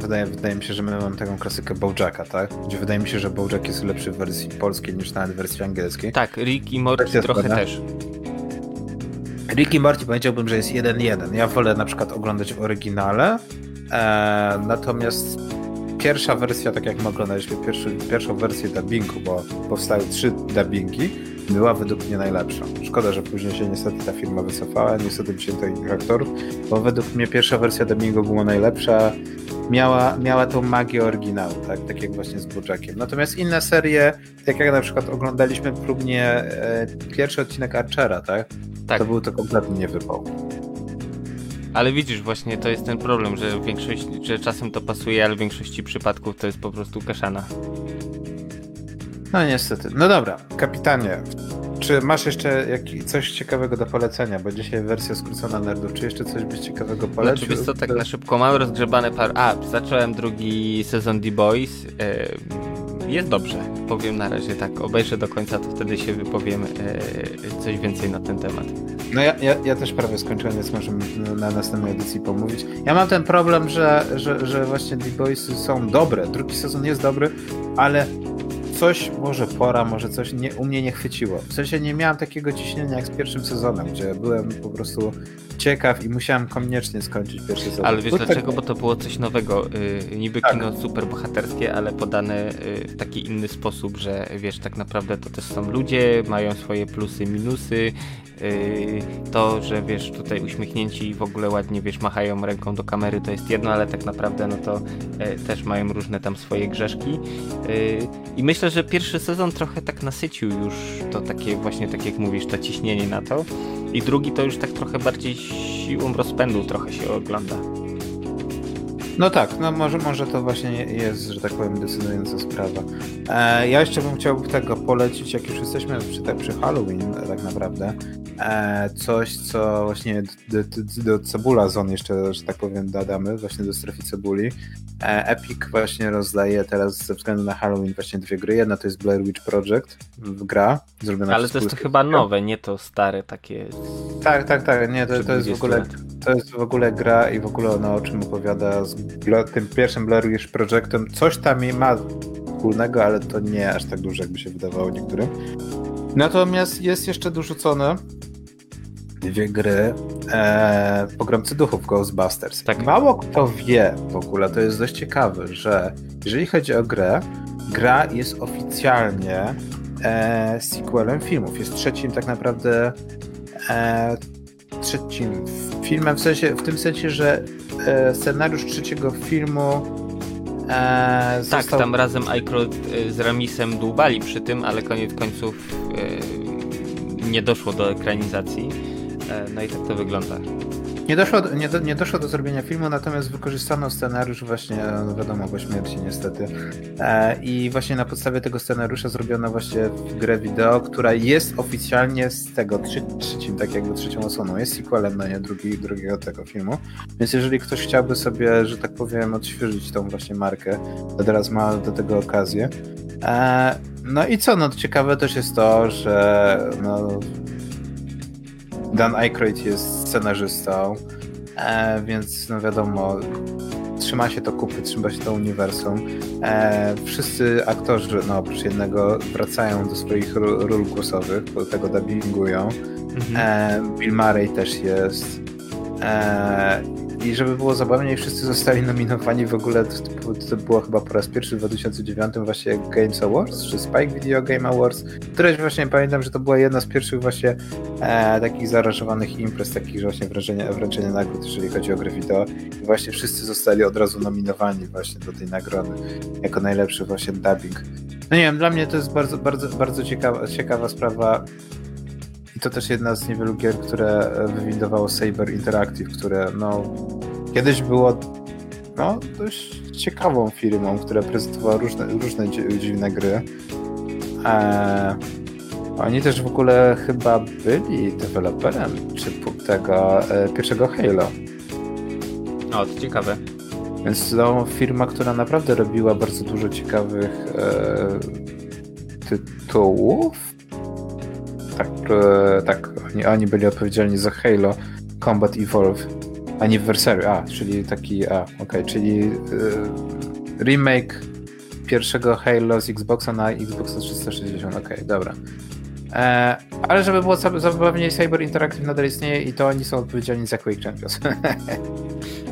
Wydaje, wydaje mi się, że my mamy taką klasykę Bojacka, tak? Gdzie wydaje mi się, że Bojack jest lepszy w wersji polskiej niż nawet w wersji angielskiej. Tak, Rick i Morty trochę składna. też. Rick i Morty powiedziałbym, że jest 1-1. Ja wolę na przykład oglądać w oryginale, e, natomiast pierwsza wersja, tak jak my oglądaliśmy pierwszy, pierwszą wersję dubbingu, bo powstały trzy dubbingi, była według mnie najlepsza. Szkoda, że później się niestety ta firma wycofała, niestety wzięto innych aktorów, bo według mnie pierwsza wersja dubbingu była najlepsza, miała, miała tą magię oryginału, tak, tak jak właśnie z Bojackiem. Natomiast inne serie, tak jak na przykład oglądaliśmy próbnie e, pierwszy odcinek Archera, tak? tak, to był to kompletnie niewypał. Ale widzisz, właśnie to jest ten problem, że większość, że czasem to pasuje, ale w większości przypadków to jest po prostu kaszana. No niestety. No dobra, kapitanie. Czy masz jeszcze coś ciekawego do polecenia? Bo dzisiaj wersja skrócona nerdów. Czy jeszcze coś byś ciekawego polecił? Znaczy, co, tak na szybko mam rozgrzebane par... A, zacząłem drugi sezon The Boys. Jest dobrze. Powiem na razie tak. Obejrzę do końca, to wtedy się wypowiem coś więcej na ten temat. No ja, ja, ja też prawie skończyłem, więc możemy na następnej edycji pomówić. Ja mam ten problem, że, że, że właśnie The Boys są dobre. Drugi sezon jest dobry, ale coś, może pora, może coś nie, u mnie nie chwyciło. W sensie nie miałem takiego ciśnienia jak z pierwszym sezonem, gdzie byłem po prostu ciekaw i musiałem koniecznie skończyć pierwszy sezon. Ale wiesz Bo dlaczego? Tak... Bo to było coś nowego. Yy, niby tak. kino super bohaterskie, ale podane yy, w taki inny sposób, że wiesz, tak naprawdę to też są ludzie, mają swoje plusy, minusy. Yy, to, że wiesz, tutaj uśmiechnięci i w ogóle ładnie, wiesz, machają ręką do kamery, to jest jedno, ale tak naprawdę no to yy, też mają różne tam swoje grzeszki. Yy, I myślę, że pierwszy sezon trochę tak nasycił już to takie właśnie, tak jak mówisz, to ciśnienie na to. I drugi to już tak trochę bardziej siłą rozpędu trochę się ogląda. No tak, no może, może to właśnie jest, że tak powiem, decydująca sprawa. E, ja jeszcze bym chciał tego polecić, jak już jesteśmy przy, tak, przy Halloween tak naprawdę, e, coś, co właśnie do, do, do Cebula Zone jeszcze, że tak powiem, dodamy, właśnie do strefy Cebuli. E, Epic właśnie rozdaje teraz ze względu na Halloween właśnie dwie gry. Jedna to jest Blair Witch Project, gra zrobiona Ale to jest to chyba nowe, nie to stare takie. Tak, tak, tak, nie, to, to jest w ogóle to jest w ogóle gra i w ogóle ona o czym opowiada z tym pierwszym Blair Witch Projectem. Coś tam ma wspólnego, ale to nie aż tak dużo, jakby się wydawało niektórym. Natomiast jest jeszcze dorzucone dwie gry e, Pogromcy Duchów Ghostbusters. Tak. Mało kto wie w ogóle, to jest dość ciekawe, że jeżeli chodzi o grę, gra jest oficjalnie e, sequelem filmów. Jest trzecim tak naprawdę e, trzecim filmem, w, sensie, w tym sensie, że e, scenariusz trzeciego filmu e, Tak, tam razem iCloud e, z Ramisem dłubali przy tym, ale koniec końców e, nie doszło do ekranizacji. E, no i tak to wygląda. Nie doszło, nie, do, nie doszło do zrobienia filmu, natomiast wykorzystano scenariusz właśnie, no wiadomo, po śmierci niestety. E, I właśnie na podstawie tego scenariusza zrobiono właśnie grę wideo, która jest oficjalnie z tego trzy, trzecim, tak jakby trzecią osobą, jest sequelem, no nie, drugi, drugiego tego filmu. Więc jeżeli ktoś chciałby sobie, że tak powiem, odświeżyć tą właśnie markę, to teraz ma do tego okazję. E, no i co, no ciekawe też jest to, że no, Dan Aykroyd jest scenarzystą, e, więc no wiadomo, trzyma się to kupy, trzyma się to uniwersum. E, wszyscy aktorzy, no oprócz jednego, wracają do swoich ról głosowych, bo tego dubbingują. Mhm. E, Bill Murray też jest. E, i żeby było zabawniej, wszyscy zostali nominowani w ogóle, to, to było chyba po raz pierwszy w 2009 właśnie Games Awards, czy Spike Video Game Awards, któreś właśnie pamiętam, że to była jedna z pierwszych właśnie e, takich zaaranżowanych imprez, takich właśnie wręczenia, wręczenia nagród, jeżeli chodzi o grę wideo. I właśnie wszyscy zostali od razu nominowani właśnie do tej nagrody, jako najlepszy właśnie dubbing. No nie wiem, dla mnie to jest bardzo, bardzo, bardzo ciekawa, ciekawa sprawa. I to też jedna z niewielu gier, które wywindowało Saber Interactive, które no, kiedyś było no, dość ciekawą firmą, która prezentowała różne, różne dziwne gry. Eee, oni też w ogóle chyba byli deweloperem czy tego e, pierwszego Halo. O, to ciekawe. Więc to firma, która naprawdę robiła bardzo dużo ciekawych e, tytułów tak, e, tak oni, oni byli odpowiedzialni za Halo Combat Evolve Anniversary, a, czyli taki, a, okej, okay, czyli y, remake pierwszego Halo z Xboxa na Xbox 360, okej, okay, dobra. E, ale żeby było zabawniej, Cyber Interactive nadal istnieje i to oni są odpowiedzialni za Quake Champions.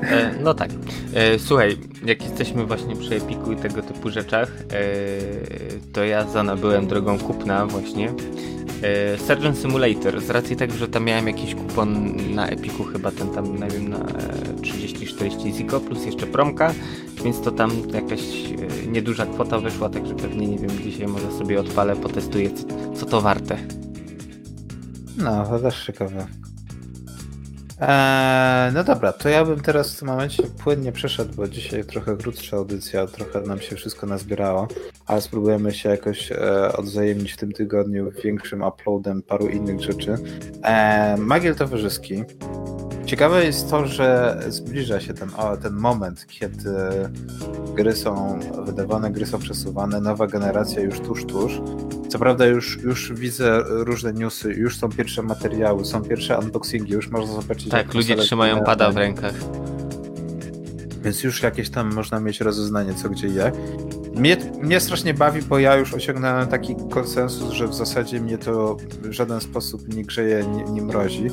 E, no tak. E, słuchaj, jak jesteśmy właśnie przy Epiku i tego typu rzeczach, e, to ja zanabyłem drogą kupna właśnie E, Surgeon Simulator, z racji tego, że tam miałem jakiś kupon na Epiku, chyba ten tam, nie wiem, na 30-40 Zico, plus jeszcze promka, więc to tam jakaś e, nieduża kwota wyszła, także pewnie, nie wiem, dzisiaj może sobie odpalę, potestuję, co to warte. No, to też ciekawe. Eee, no dobra, to ja bym teraz w tym momencie płynnie przeszedł, bo dzisiaj trochę krótsza audycja, trochę nam się wszystko nazbierało, ale spróbujemy się jakoś e, odwzajemnić w tym tygodniu większym uploadem paru innych rzeczy. Eee, Magiel Towarzyski. Ciekawe jest to, że zbliża się ten, o, ten moment, kiedy gry są wydawane, gry są przesuwane, nowa generacja już tuż, tuż. Co prawda już, już widzę różne newsy, już są pierwsze materiały, są pierwsze unboxingi, już można zobaczyć... Tak, ludzie trzymają pada w rękach. Więc już jakieś tam można mieć rozeznanie co, gdzie, jak. Mnie, mnie strasznie bawi, bo ja już osiągnąłem taki konsensus, że w zasadzie mnie to w żaden sposób nie grzeje, nie, nie mrozi.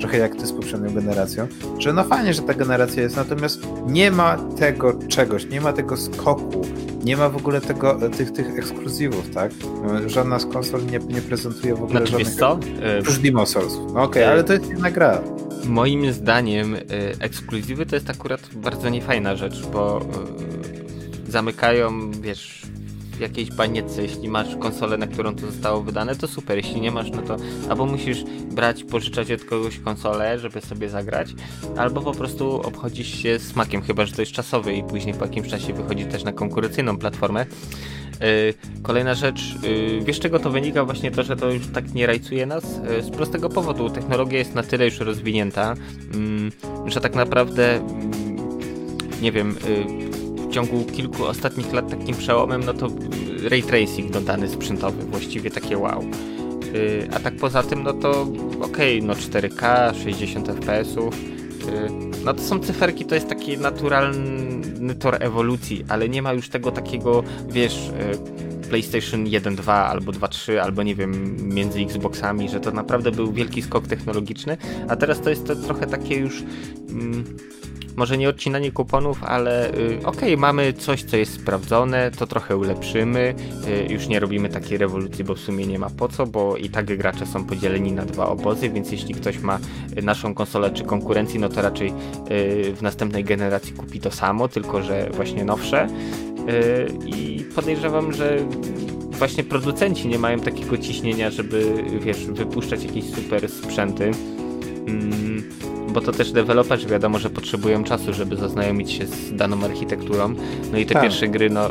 Trochę jak ty z poprzednią generacją. Że no fajnie, że ta generacja jest, natomiast nie ma tego czegoś, nie ma tego skoku, nie ma w ogóle tego, tych, tych ekskluzywów, tak? Żadna z konsol nie, nie prezentuje w ogóle znaczy, żadnych... co? Już Demon Souls. No okej, okay, ale to jest jedna gra. Moim zdaniem ekskluzywy to jest akurat bardzo niefajna rzecz, bo zamykają, wiesz, w jakiejś baniece. Jeśli masz konsolę, na którą to zostało wydane, to super. Jeśli nie masz, no to albo musisz brać, pożyczać od kogoś konsolę, żeby sobie zagrać, albo po prostu obchodzisz się smakiem, chyba że to jest czasowy i później po jakimś czasie wychodzi też na konkurencyjną platformę. Y, kolejna rzecz, y, wiesz czego to wynika? Właśnie to, że to już tak nie rajcuje nas? Y, z prostego powodu, technologia jest na tyle już rozwinięta, mm, że tak naprawdę, mm, nie wiem, w ciągu kilku ostatnich lat takim przełomem, no to ray tracing dodany sprzętowy, właściwie takie wow. A tak poza tym, no to okej, okay, no 4K, 60 FPS-ów, no to są cyferki, to jest taki naturalny tor ewolucji, ale nie ma już tego takiego, wiesz, e, PlayStation 1, 2 albo 2, 3, albo nie wiem, między Xboxami, że to naprawdę był wielki skok technologiczny, a teraz to jest to trochę takie już mm, może nie odcinanie kuponów, ale y, okej, okay, mamy coś, co jest sprawdzone, to trochę ulepszymy, y, już nie robimy takiej rewolucji, bo w sumie nie ma po co, bo i tak gracze są podzieleni na dwa obozy, więc jeśli ktoś ma naszą konsolę czy konkurencji, no to raczej w następnej generacji kupi to samo, tylko że właśnie nowsze i podejrzewam, że właśnie producenci nie mają takiego ciśnienia, żeby wiesz, wypuszczać jakieś super sprzęty. Bo to też deweloperzy wiadomo, że potrzebują czasu, żeby zaznajomić się z daną architekturą. No i te tak. pierwsze gry, no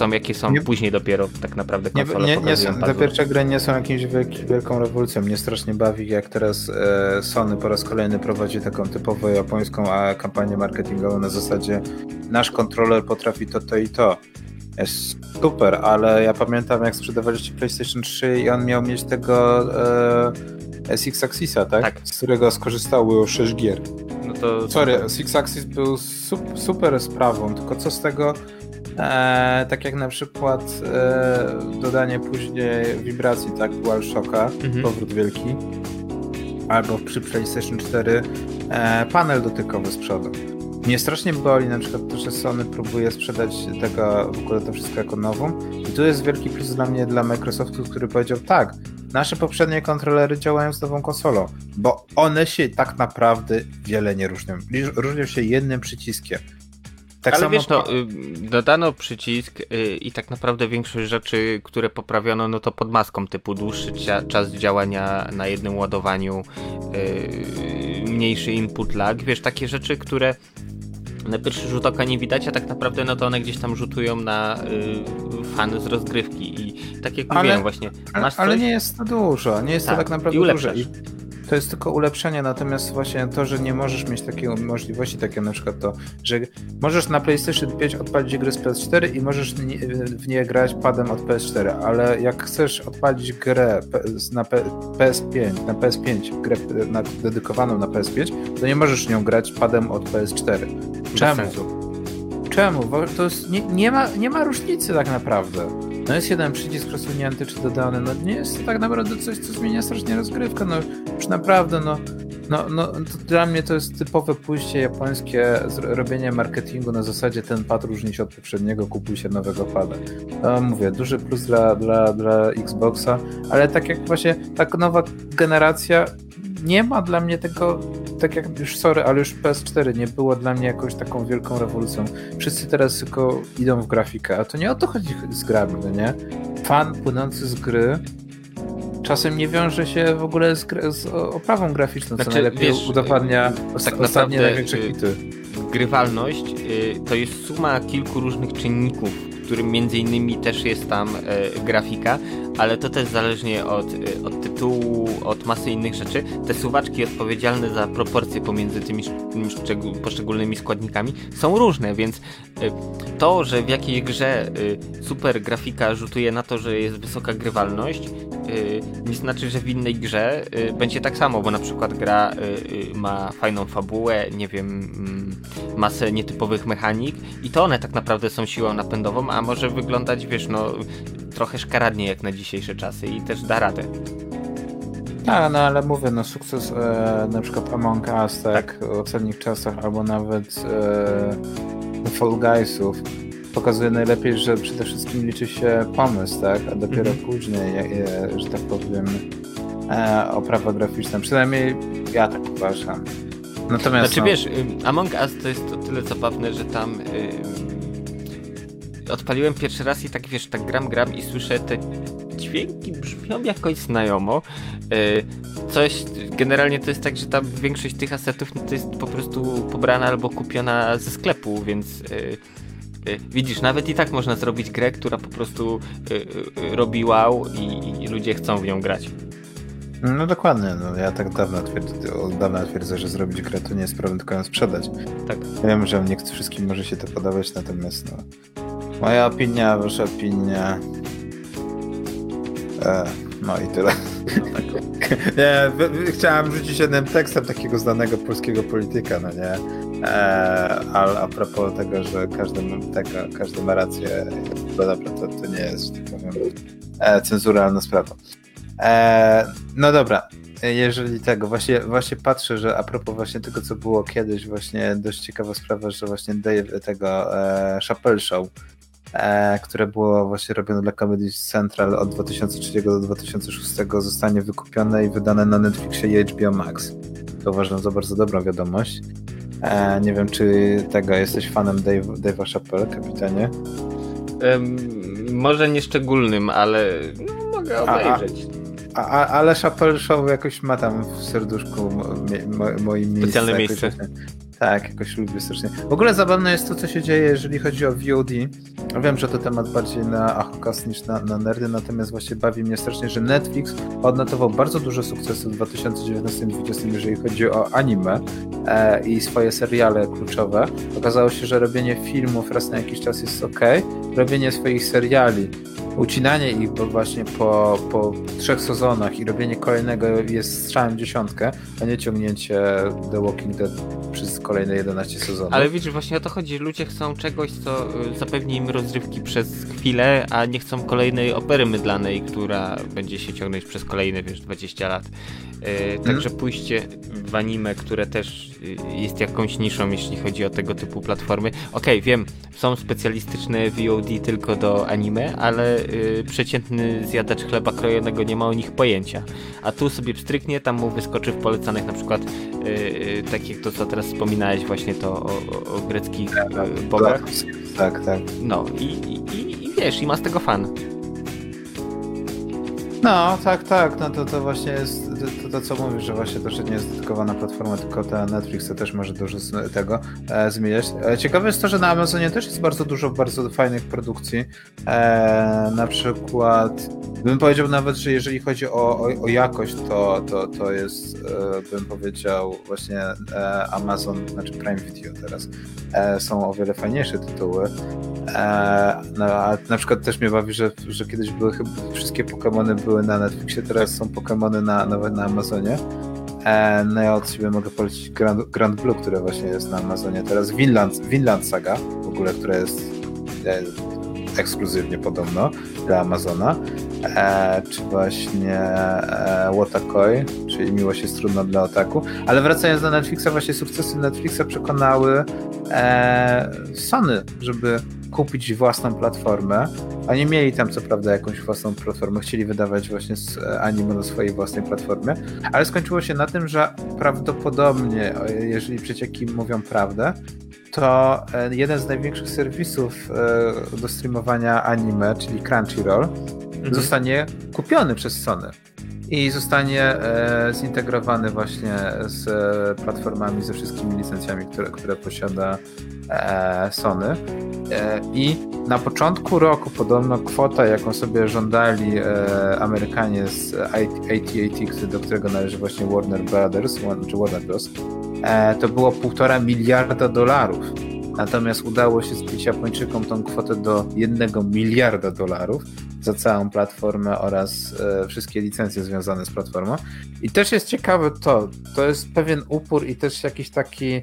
są jakie są, nie, później dopiero tak naprawdę konsole nie, nie, nie są, Te pierwsze gry nie są jakimś wielki, wielką rewolucją. Mnie strasznie bawi, jak teraz e, Sony po raz kolejny prowadzi taką typowo japońską a kampanię marketingową na zasadzie nasz kontroler potrafi to, to i to. Jest super, ale ja pamiętam jak sprzedawaliście PlayStation 3 i on miał mieć tego e, SX Axisa, tak? tak? Z którego skorzystało 6 gier. No to... Sorry, Six Axis był super sprawą, tylko co z tego E, tak jak na przykład e, dodanie później wibracji, tak, DualShocka, mhm. powrót wielki, albo przy PlayStation 4 e, panel dotykowy z przodu. Mnie strasznie boli na przykład to, że Sony próbuje sprzedać tego, w ogóle to wszystko jako nową i tu jest wielki plus dla mnie, dla Microsoftu, który powiedział tak, nasze poprzednie kontrolery działają z nową konsolą, bo one się tak naprawdę wiele nie różnią. Różnią się jednym przyciskiem. Tak Ale samo wiesz, no, dodano przycisk y, i tak naprawdę większość rzeczy, które poprawiono, no to pod maską, typu dłuższy czas działania na jednym ładowaniu, y, mniejszy input lag, wiesz, takie rzeczy, które na pierwszy rzut oka nie widać, a tak naprawdę no to one gdzieś tam rzutują na y, fan z rozgrywki i tak jak ale, mówiłem właśnie. Ale, ale, nie jest to dużo, nie jest tak, to tak naprawdę dużo. I to jest tylko ulepszenie, natomiast właśnie to, że nie możesz mieć takiej możliwości, takie na przykład to, że możesz na PlayStation 5 odpalić gry z PS4 i możesz w nie grać padem od PS4, ale jak chcesz odpalić grę na PS5, na PS5, grę dedykowaną na PS5, to nie możesz nią grać padem od PS4. Czemu? Czemu? Bo to jest, nie, nie, ma, nie ma różnicy tak naprawdę. No jest jeden przycisk rozwinięty czy dodany, no nie jest to tak naprawdę coś, co zmienia strasznie rozgrywkę, no już naprawdę, no, no, no dla mnie to jest typowe pójście japońskie, robienie marketingu na zasadzie ten pad różni się od poprzedniego, kupuj się nowego pada. No mówię, duży plus dla, dla, dla Xboxa, ale tak jak właśnie tak nowa generacja nie ma dla mnie tego, tak jak już sorry, ale już PS4 nie było dla mnie jakąś taką wielką rewolucją. Wszyscy teraz tylko idą w grafikę, a to nie o to chodzi z grami, no nie? Fan płynący z gry czasem nie wiąże się w ogóle z, z oprawą graficzną, znaczy, co najlepiej wiesz, udowadnia tak ostatnie największe hity. Grywalność y, to jest suma kilku różnych czynników, którym między innymi też jest tam grafika, ale to też zależnie od, e, od tytułu, od masy innych rzeczy. Te suwaczki odpowiedzialne za proporcje pomiędzy tymi poszczególnymi składnikami są różne, więc e, to, że w jakiejś grze super grafika rzutuje na to, że jest wysoka grywalność, nie znaczy, że w innej grze będzie tak samo, bo na przykład gra ma fajną fabułę, nie wiem, mm, masę nietypowych mechanik i to one tak naprawdę są siłą napędową, a może wyglądać, wiesz, no trochę szkaradnie jak na dzisiejsze czasy i też da radę. Tak, no ale mówię, no sukces e, na przykład Among Us, tak, tak. w ostatnich czasach, albo nawet e, Fall Guysów pokazuje najlepiej, że przede wszystkim liczy się pomysł, tak, a dopiero mhm. później, e, że tak powiem, e, oprawa graficzna. Przynajmniej ja tak uważam. Natomiast, znaczy no... wiesz, Among Us to jest o tyle zabawne, że tam odpaliłem pierwszy raz i tak wiesz, tak gram, gram i słyszę te dźwięki brzmią jakoś znajomo. E, coś, generalnie to jest tak, że tam większość tych asetów no to jest po prostu pobrana albo kupiona ze sklepu, więc e, e, widzisz, nawet i tak można zrobić grę, która po prostu robi wow i, i ludzie chcą w nią grać. No dokładnie, no ja tak dawno twierdzę, od dawna twierdzę, że zrobić grę to nie jest problem, tylko ją sprzedać. Tak. Wiem, że nie wszystkim może się to podobać, natomiast no, Moja opinia, wasza opinia. E, no i tyle. nie, chciałem rzucić jednym tekstem takiego znanego polskiego polityka, no nie? E, ale a propos tego, że każdy, tego, każdy ma rację, no dobra, to, to nie jest, tak powiem, e, cenzuralna sprawa. E, no dobra, jeżeli tego, właśnie, właśnie patrzę, że a propos właśnie tego, co było kiedyś, właśnie dość ciekawa sprawa, że właśnie Dave, tego e, Show, które było właśnie robione dla Comedy Central od 2003 do 2006 zostanie wykupione i wydane na Netflixie i HBO Max. To uważam za bardzo dobrą wiadomość. E, nie wiem, czy tego jesteś fanem Dave, Dave'a Chappelle, kapitanie? Um, może nie szczególnym, ale no, mogę obejrzeć. A, a, ale Chappelle Show jakoś ma tam w serduszku mo, mo, moim miejsce. Specjalne miejsce. Tak, jakoś lubię strasznie. W ogóle zabawne jest to, co się dzieje, jeżeli chodzi o VOD. Wiem, że to temat bardziej na Achokast niż na, na nerdy, natomiast właśnie bawi mnie strasznie, że Netflix odnotował bardzo duże sukcesy w 2019-2020, jeżeli chodzi o anime e, i swoje seriale kluczowe. Okazało się, że robienie filmów raz na jakiś czas jest ok, robienie swoich seriali ucinanie ich bo właśnie po, po trzech sezonach i robienie kolejnego jest strzałem dziesiątkę, a nie ciągnięcie The Walking Dead przez kolejne 11 sezonów. Ale widzisz, właśnie o to chodzi, że ludzie chcą czegoś, co y, zapewni im rozrywki przez chwilę, a nie chcą kolejnej opery mydlanej, która będzie się ciągnąć przez kolejne, wiesz, 20 lat. Yy, także hmm. pójście w anime, które też y, jest jakąś niszą, jeśli chodzi o tego typu platformy. Okej, okay, wiem, są specjalistyczne VOD tylko do anime, ale yy, przeciętny zjadacz chleba krojonego nie ma o nich pojęcia. A tu sobie pstryknie, tam mu wyskoczy w polecanych na przykład yy, tak jak to, co teraz wspominałeś, właśnie to o, o, o greckich bogach. Tak, tak. No i, i, i wiesz, i ma z tego fan. No, tak, tak, no to, to właśnie jest to, co mówisz, że właśnie to, że nie jest dedykowana platforma, tylko ta Netflix to też może dużo tego e, zmieniać. E, ciekawe jest to, że na Amazonie też jest bardzo dużo bardzo fajnych produkcji. E, na przykład bym powiedział nawet, że jeżeli chodzi o, o, o jakość, to, to, to jest, e, bym powiedział, właśnie e, Amazon, znaczy Prime Video teraz, e, są o wiele fajniejsze tytuły. No, a na przykład też mnie bawi, że, że kiedyś były chyba wszystkie Pokémony były na Netflixie, teraz są Pokémony na, na, na Amazonie. E, no ja od siebie mogę polecić Grand, Grand Blue, które właśnie jest na Amazonie teraz. Vinland, Vinland Saga w ogóle, która jest e, ekskluzywnie podobno dla Amazona. E, czy właśnie e, Wotakoi, czyli Miłość jest trudna dla otaku. Ale wracając do Netflixa, właśnie sukcesy Netflixa przekonały e, Sony, żeby kupić własną platformę. Oni mieli tam co prawda jakąś własną platformę, chcieli wydawać właśnie anime na swojej własnej platformie, ale skończyło się na tym, że prawdopodobnie, jeżeli przecieki mówią prawdę, to e, jeden z największych serwisów e, do streamowania anime, czyli Crunchyroll, mhm. zostanie kupiony przez Sony i zostanie e, zintegrowany właśnie z platformami, ze wszystkimi licencjami, które, które posiada Sony. I na początku roku podobno kwota, jaką sobie żądali Amerykanie z AT&T, do którego należy właśnie Warner Brothers, czy Warner Bros., to było półtora miliarda dolarów. Natomiast udało się zbić Japończykom tą kwotę do jednego miliarda dolarów za całą platformę oraz e, wszystkie licencje związane z platformą. I też jest ciekawe to, to jest pewien upór i też jakiś taki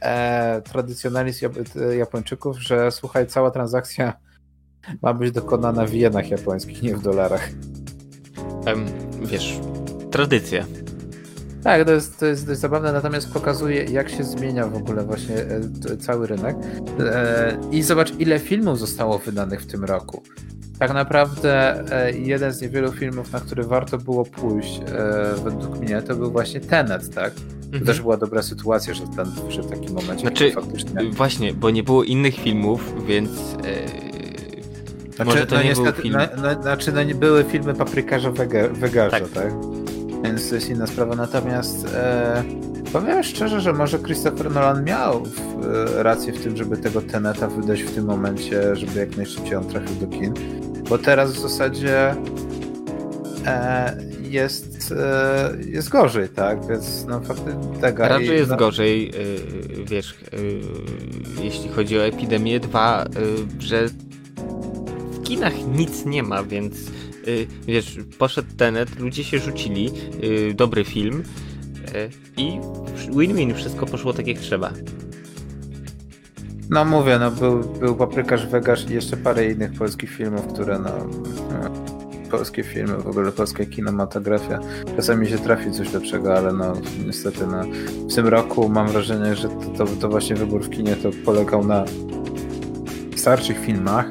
e, tradycjonalizm Japończyków, że słuchaj, cała transakcja ma być dokonana w jenach japońskich, nie w dolarach. Um, wiesz, tradycja. Tak, to jest, to jest dość zabawne, natomiast pokazuje, jak się zmienia w ogóle właśnie e, cały rynek. E, I zobacz, ile filmów zostało wydanych w tym roku. Tak naprawdę e, jeden z niewielu filmów, na który warto było pójść, według mnie, to był właśnie Tenet, tak? To mhm. też była dobra sytuacja, że, ten, że w takim momencie znaczy, faktycznie... Właśnie, bo nie było innych filmów, więc... Znaczy, Może to no nie niestety, był film. No, no, znaczy, no, były filmy paprykarza Wegarza, tak? tak? Więc to jest inna sprawa. Natomiast e, powiem szczerze, że może Christopher Nolan miał w, e, rację w tym, żeby tego Teneta wydać w tym momencie, żeby jak najszybciej on trafił do kin, bo teraz w zasadzie e, jest, e, jest gorzej, tak? Więc no faktycznie tego. Raczej jest no... gorzej, yy, wiesz, yy, jeśli chodzi o epidemię. Dwa, yy, że w kinach nic nie ma, więc wiesz, poszedł Tenet, ludzie się rzucili, y, dobry film y, i win-win, wszystko poszło tak jak trzeba. No mówię, no był, był Paprykarz Wegasz i jeszcze parę innych polskich filmów, które no... polskie filmy, w ogóle polska kinematografia. Czasami się trafi coś lepszego, ale no niestety no, w tym roku mam wrażenie, że to, to, to właśnie wybór w kinie to polegał na starszych filmach,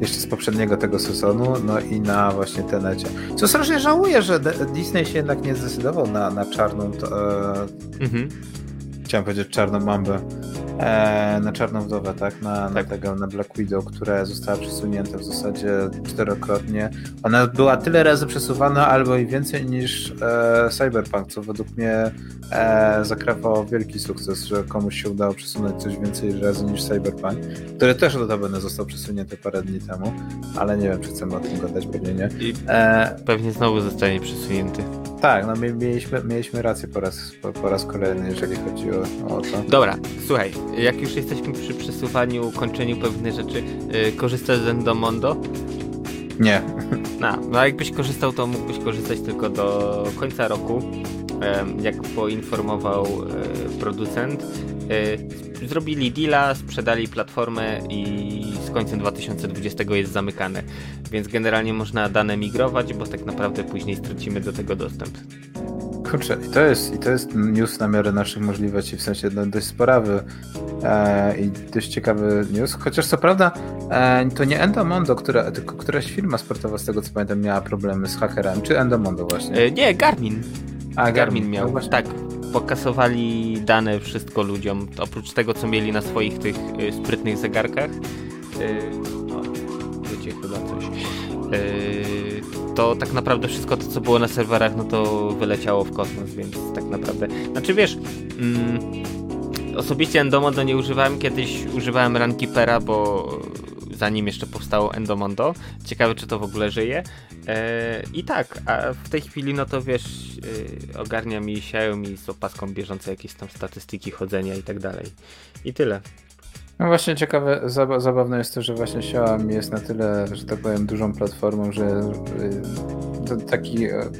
jeszcze z poprzedniego tego sezonu, no i na właśnie Tenecie. Co strasznie żałuję, że Disney się jednak nie zdecydował na, na czarną, to, e... mhm. Chciałem powiedzieć czarną mambę, e, na Czarną Wdowę, tak? Na, tak. na tego, na Black Widow, która została przesunięta w zasadzie czterokrotnie. Ona była tyle razy przesuwana, albo i więcej niż e, Cyberpunk, co według mnie e, zakrawało wielki sukces, że komuś się udało przesunąć coś więcej razy niż Cyberpunk, który też notabene został przesunięty parę dni temu, ale nie wiem, czy chcemy o tym gadać, pewnie nie. E, pewnie znowu zostanie przesunięty. Tak, no mieliśmy, mieliśmy rację po raz, po, po raz kolejny, jeżeli chodzi o, o, to. Dobra, słuchaj, jak już jesteśmy przy przesuwaniu, kończeniu pewnych rzeczy, yy, korzystasz z Endomondo? Nie. No, no jakbyś korzystał, to mógłbyś korzystać tylko do końca roku. Jak poinformował e, producent, e, zrobili deala, sprzedali platformę i z końcem 2020 jest zamykane. Więc generalnie można dane migrować, bo tak naprawdę później stracimy do tego dostęp. Kurczę, i to jest, i to jest news na miarę naszych możliwości, w sensie no, dość sporawy e, i dość ciekawy news, chociaż co prawda e, to nie Endomondo, która, tylko któraś firma sportowa z tego co pamiętam miała problemy z hakerem, czy Endomondo właśnie? E, nie, Garmin. A, Garmin, miał, no tak, pokasowali dane wszystko ludziom, oprócz tego co mieli na swoich tych y, sprytnych zegarkach. Y, o, wiecie chyba coś. Y, to tak naprawdę wszystko to, co było na serwerach, no to wyleciało w kosmos, więc tak naprawdę... Znaczy wiesz... Mm, osobiście Endomondo nie używałem, kiedyś używałem Runkeepera, bo zanim jeszcze powstało Endomondo. Ciekawe, czy to w ogóle żyje. E, I tak, a w tej chwili, no to wiesz, e, ogarnia mi Xiaomi z opaską bieżące jakieś tam statystyki chodzenia i tak dalej. I tyle. No właśnie ciekawe, zabawne jest to, że właśnie Xiaomi jest na tyle, że tak powiem, dużą platformą, że y, taki e,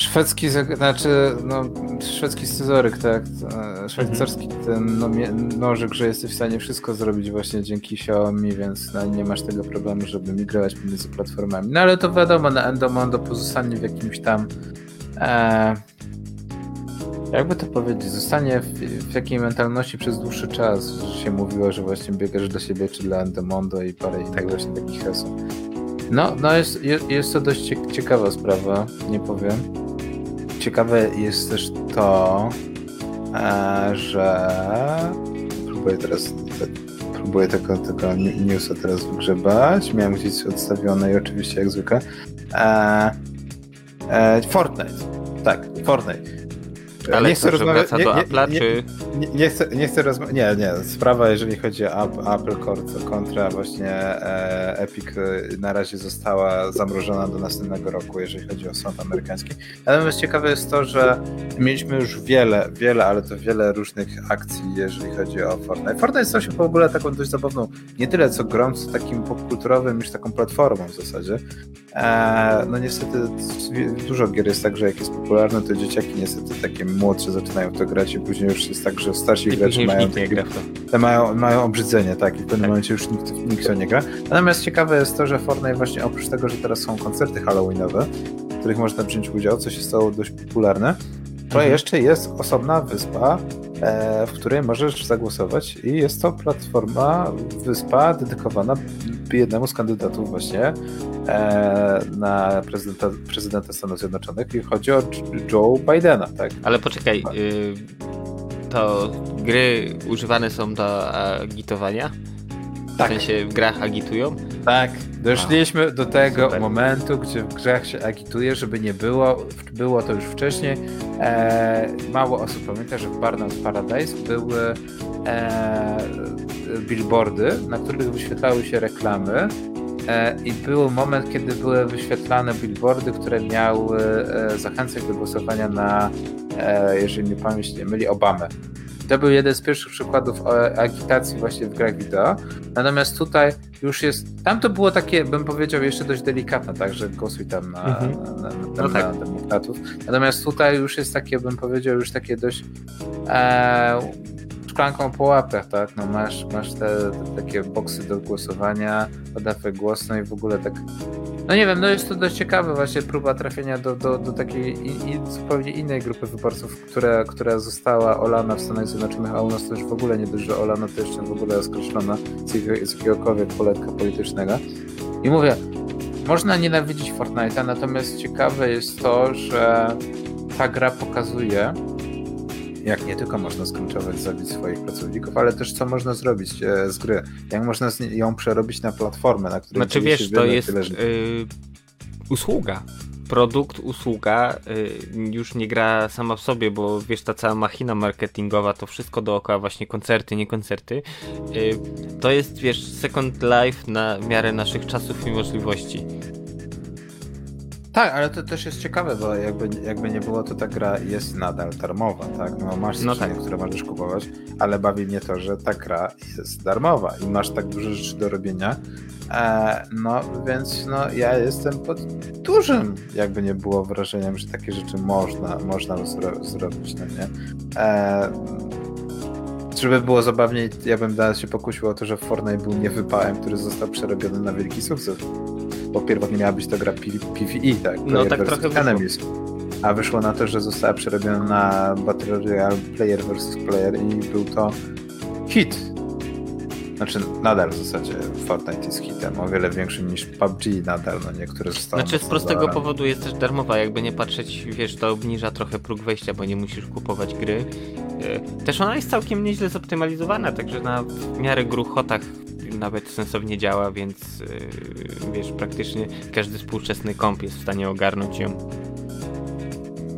szwedzki, znaczy no, szwedzki scyzoryk, tak, e, szwajcarski mhm. ten no, nożyk, że jesteś w stanie wszystko zrobić właśnie dzięki Xiaomi, więc no, nie masz tego problemu, żeby migrować pomiędzy platformami. No ale to wiadomo, na Endomondo pozostanie w jakimś tam e, jakby to powiedzieć, zostanie w, w jakiej mentalności przez dłuższy czas, że się mówiło, że właśnie biegasz do siebie czy dla Endomondo i parę innych tak. właśnie takich haseł. No, no jest, jest, jest to dość ciekawa sprawa, nie powiem. Ciekawe jest też to, e, że próbuję teraz próbuję tego, tego newsa teraz wygrzebać. Miałem gdzieś odstawione i oczywiście jak zwykle. E, e, Fortnite. Tak, Fortnite. Ale nie chcę rozmawiać. Nie, do Apple'a, nie, czy... Nie, nie, chcę, nie chcę rozmawiać. Nie, nie. Sprawa, jeżeli chodzi o Apple kontra właśnie e, Epic, e, na razie została zamrożona do następnego roku, jeżeli chodzi o sąd amerykański. Natomiast ciekawe jest to, że mieliśmy już wiele, wiele, ale to wiele różnych akcji, jeżeli chodzi o Fortnite. Fortnite stał się w ogóle taką dość zabawną, nie tyle co grą, co takim popkulturowym, niż taką platformą w zasadzie. E, no niestety dużo gier jest tak, że jak jest popularne, to dzieciaki niestety takie młodsze zaczynają w to grać i później już jest tak, że starsi gracze mają, mają, mają obrzydzenie, tak, i w pewnym tak. momencie już nikt, nikt to nie gra. Natomiast ciekawe jest to, że Fortnite właśnie oprócz tego, że teraz są koncerty halloweenowe, w których można wziąć udział, co się stało dość popularne, to mhm. jeszcze jest osobna wyspa, e, w której możesz zagłosować i jest to platforma, wyspa dedykowana jednemu z kandydatów właśnie e, na prezydenta, prezydenta Stanów Zjednoczonych i chodzi o Joe Bidena, tak? Ale poczekaj, y, to gry używane są do agitowania? Tak. W sensie w grach agitują? Tak, doszliśmy A, do tego super. momentu, gdzie w grach się agituje, żeby nie było, było to już wcześniej. E, mało osób pamięta, że w Barnum's Paradise były e, billboardy, na których wyświetlały się reklamy e, i był moment, kiedy były wyświetlane billboardy, które miały e, zachęcać do głosowania na, e, jeżeli mi pamięć nie myli, Obamę. To był jeden z pierwszych przykładów agitacji właśnie w grach wideo. Natomiast tutaj już jest. Tam to było takie, bym powiedział, jeszcze dość delikatne, tak, że głosuj tam na, mhm. na, na, na, no tak. na demokratów. Natomiast tutaj już jest takie, bym powiedział, już takie dość. E, szklanką po łapach, tak? No masz, masz te, te takie boksy do głosowania, oddawaj głos, no i w ogóle tak no nie wiem, no jest to dość ciekawe właśnie próba trafienia do, do, do takiej i, i zupełnie innej grupy wyborców, które, która została olana w Stanach Zjednoczonych, a u nas to już w ogóle nie że olana, to jeszcze w ogóle skreślona z jakiegokolwiek poletka politycznego. I mówię, można nienawidzić Fortnite'a, natomiast ciekawe jest to, że ta gra pokazuje, jak nie tylko można skończować, zabić swoich pracowników, ale też co można zrobić e, z gry. Jak można ją przerobić na platformę, na której Znaczy wiesz, to jest yy, usługa. Produkt, usługa yy, już nie gra sama w sobie, bo wiesz, ta cała machina marketingowa, to wszystko dookoła, właśnie koncerty, nie koncerty, yy, to jest, wiesz, Second Life na miarę naszych czasów i możliwości. Tak, ale to też jest ciekawe, bo jakby, jakby nie było, to ta gra jest nadal darmowa, tak? No masz no tak. które możesz kupować, ale bawi mnie to, że ta gra jest darmowa i masz tak dużo rzeczy do robienia. E, no więc no, ja jestem pod dużym, jakby nie było wrażeniem, że takie rzeczy można, można zro zrobić, no nie? E, żeby było zabawniej, ja bym dalej się pokusił o to, że Fortnite był niewypałem, który został przerobiony na wielki sukces bo pierwotnie miała być to gra PvE, tak? No tak trochę Enemies. A wyszło na to, że została przerobiona na Battle Royale Player vs. Player i był to hit. Znaczy nadal w zasadzie Fortnite jest hitem, o wiele większym niż PUBG nadal, no niektóre zostały Znaczy z prostego powodu jest też darmowa, jakby nie patrzeć, wiesz, to obniża trochę próg wejścia, bo nie musisz kupować gry. E, też ona jest całkiem nieźle zoptymalizowana, także na miarę gruchotach nawet sensownie działa, więc yy, wiesz, praktycznie każdy współczesny komp jest w stanie ogarnąć ją.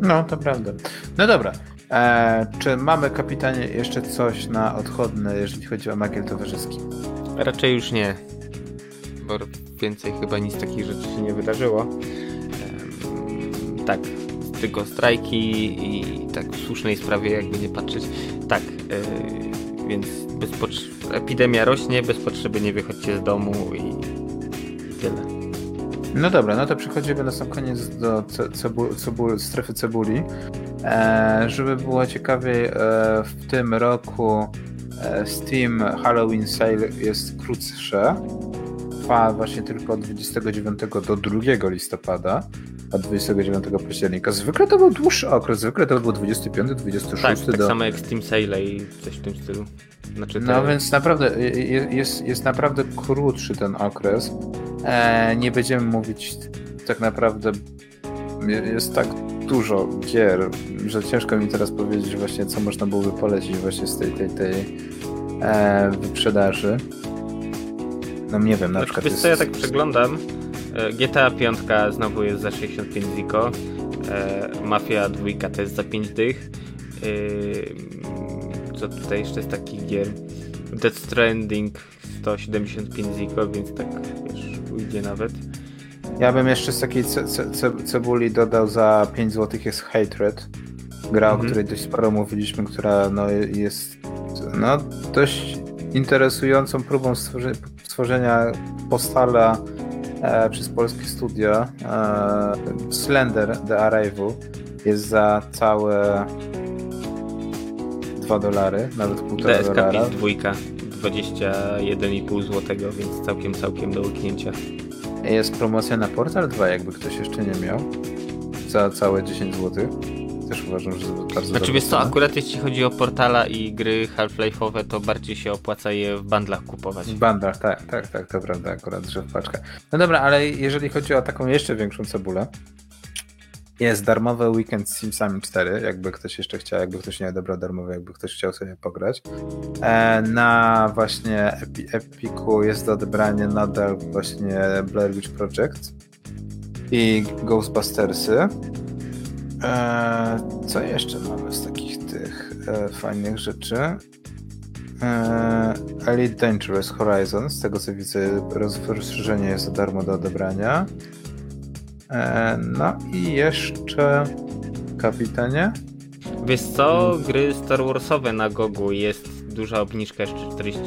No, to prawda. No dobra. Eee, czy mamy, kapitanie, jeszcze coś na odchodne, jeżeli chodzi o magiel towarzyski? Raczej już nie. Bo więcej chyba nic takich rzeczy się nie wydarzyło. Eee, tak, tylko strajki i tak w słusznej sprawie, jakby nie patrzeć. Tak, yy, więc bez epidemia rośnie, bez potrzeby nie wychodźcie z domu i. No dobra, no to przechodzimy na sam koniec do cebu, cebu, strefy cebuli. E, żeby było ciekawiej, e, w tym roku e, Steam Halloween Sale jest krótsze. Trwa właśnie tylko od 29 do 2 listopada a 29 października. Zwykle to był dłuższy okres, zwykle to był 25, 26 tak, tak do... samo jak Steam Sale i coś w tym stylu. Znaczy te... No więc naprawdę jest, jest naprawdę krótszy ten okres. E, nie będziemy mówić tak naprawdę jest tak dużo gier, że ciężko mi teraz powiedzieć właśnie co można byłoby polecić właśnie z tej tej, tej e, wyprzedaży. No nie wiem, na znaczy, przykład. Wiesz jest... co, ja tak przeglądam. E, GTA 5 znowu jest za 65 ziko. E, Mafia 2 to jest za 5 dych. E, co tutaj jeszcze jest takich gier? Death Stranding 175 ziko, więc tak wiesz, ujdzie nawet. Ja bym jeszcze z takiej ce ce cebuli dodał za 5 zł jest Hatred. Gra, mhm. o której dość sporo mówiliśmy, która no, jest no, dość interesującą próbą stworzenia postala e, przez polskie studio. E, Slender The Arrival jest za całe 2 dolary, nawet półtora DSK dolara. dwójka 21,5 zł, więc całkiem, całkiem do łyknięcia. Jest promocja na Portal 2, jakby ktoś jeszcze nie miał, za całe 10 zł też uważam, że to bardzo Znaczy wiesz co, akurat jeśli chodzi o portala i gry Half-Life'owe, to bardziej się opłaca je w bandlach kupować. W bandlach, tak, tak, tak, to prawda akurat, że w paczkach. No dobra, ale jeżeli chodzi o taką jeszcze większą cebulę, jest darmowy weekend z Simsami 4, jakby ktoś jeszcze chciał, jakby ktoś nie odebrał darmowy, jakby ktoś chciał sobie pograć. E, na właśnie Epi Epiku jest do odebrania nadal właśnie Blair Witch Project i Ghostbustersy. E, co jeszcze mamy z takich tych e, fajnych rzeczy? E, Elite Dangerous Horizon, z tego co widzę, rozszerzenie jest za darmo do odebrania. No i jeszcze kapitanie. Wiesz co, gry Star Warsowe na Gogu jest duża obniżka, jeszcze 40,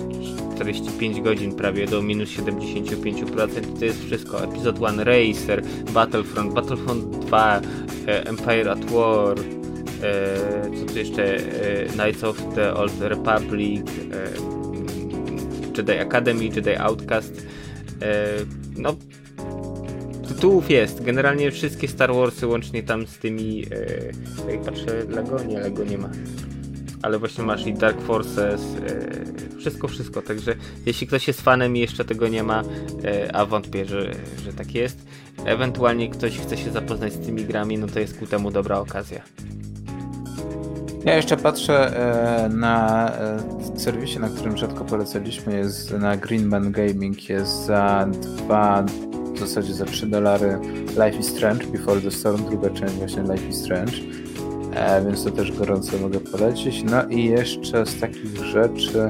45 godzin prawie do minus 75%. To jest wszystko. Episode 1 Racer, Battlefront, Battlefront 2, e, Empire at War, co tu jeszcze? Knights of the Old Republic, Jedi Academy, Jedi Outcast. No, tytułów jest. Generalnie wszystkie Star Warsy, łącznie tam z tymi. Jak patrzę, Lego? Nie, Lego nie ma ale właśnie masz i Dark Forces, e, wszystko, wszystko. Także jeśli ktoś jest fanem i jeszcze tego nie ma, e, a wątpię, że, że tak jest, ewentualnie ktoś chce się zapoznać z tymi grami, no to jest ku temu dobra okazja. Ja jeszcze patrzę e, na serwisie, na którym rzadko polecaliśmy, jest na Greenman Gaming, jest za dwa, w zasadzie za 3 dolary Life is Strange, Before the Storm, druga część właśnie Life is Strange e, więc to też gorąco mogę polecić. No i jeszcze z takich rzeczy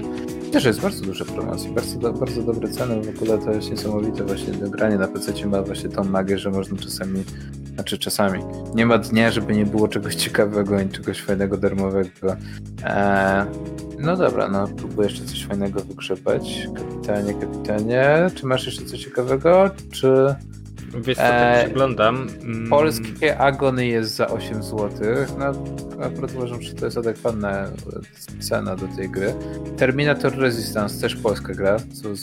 też jest bardzo dużo promocji, bardzo, do, bardzo dobre ceny, w ogóle to jest niesamowite właśnie granie na PC ma właśnie tą magię, że można czasami, znaczy czasami, nie ma dnia, żeby nie było czegoś ciekawego ani czegoś fajnego, darmowego. E, no dobra, no próbuję jeszcze coś fajnego wygrzebać. Kapitanie, kapitanie, czy masz jeszcze coś ciekawego, czy... Wiesz co, tak e, przeglądam. Mm. Polskie Agony jest za 8 zł. No, akurat uważam, że to jest adekwatna cena do tej gry. Terminator Resistance, też polska gra, co,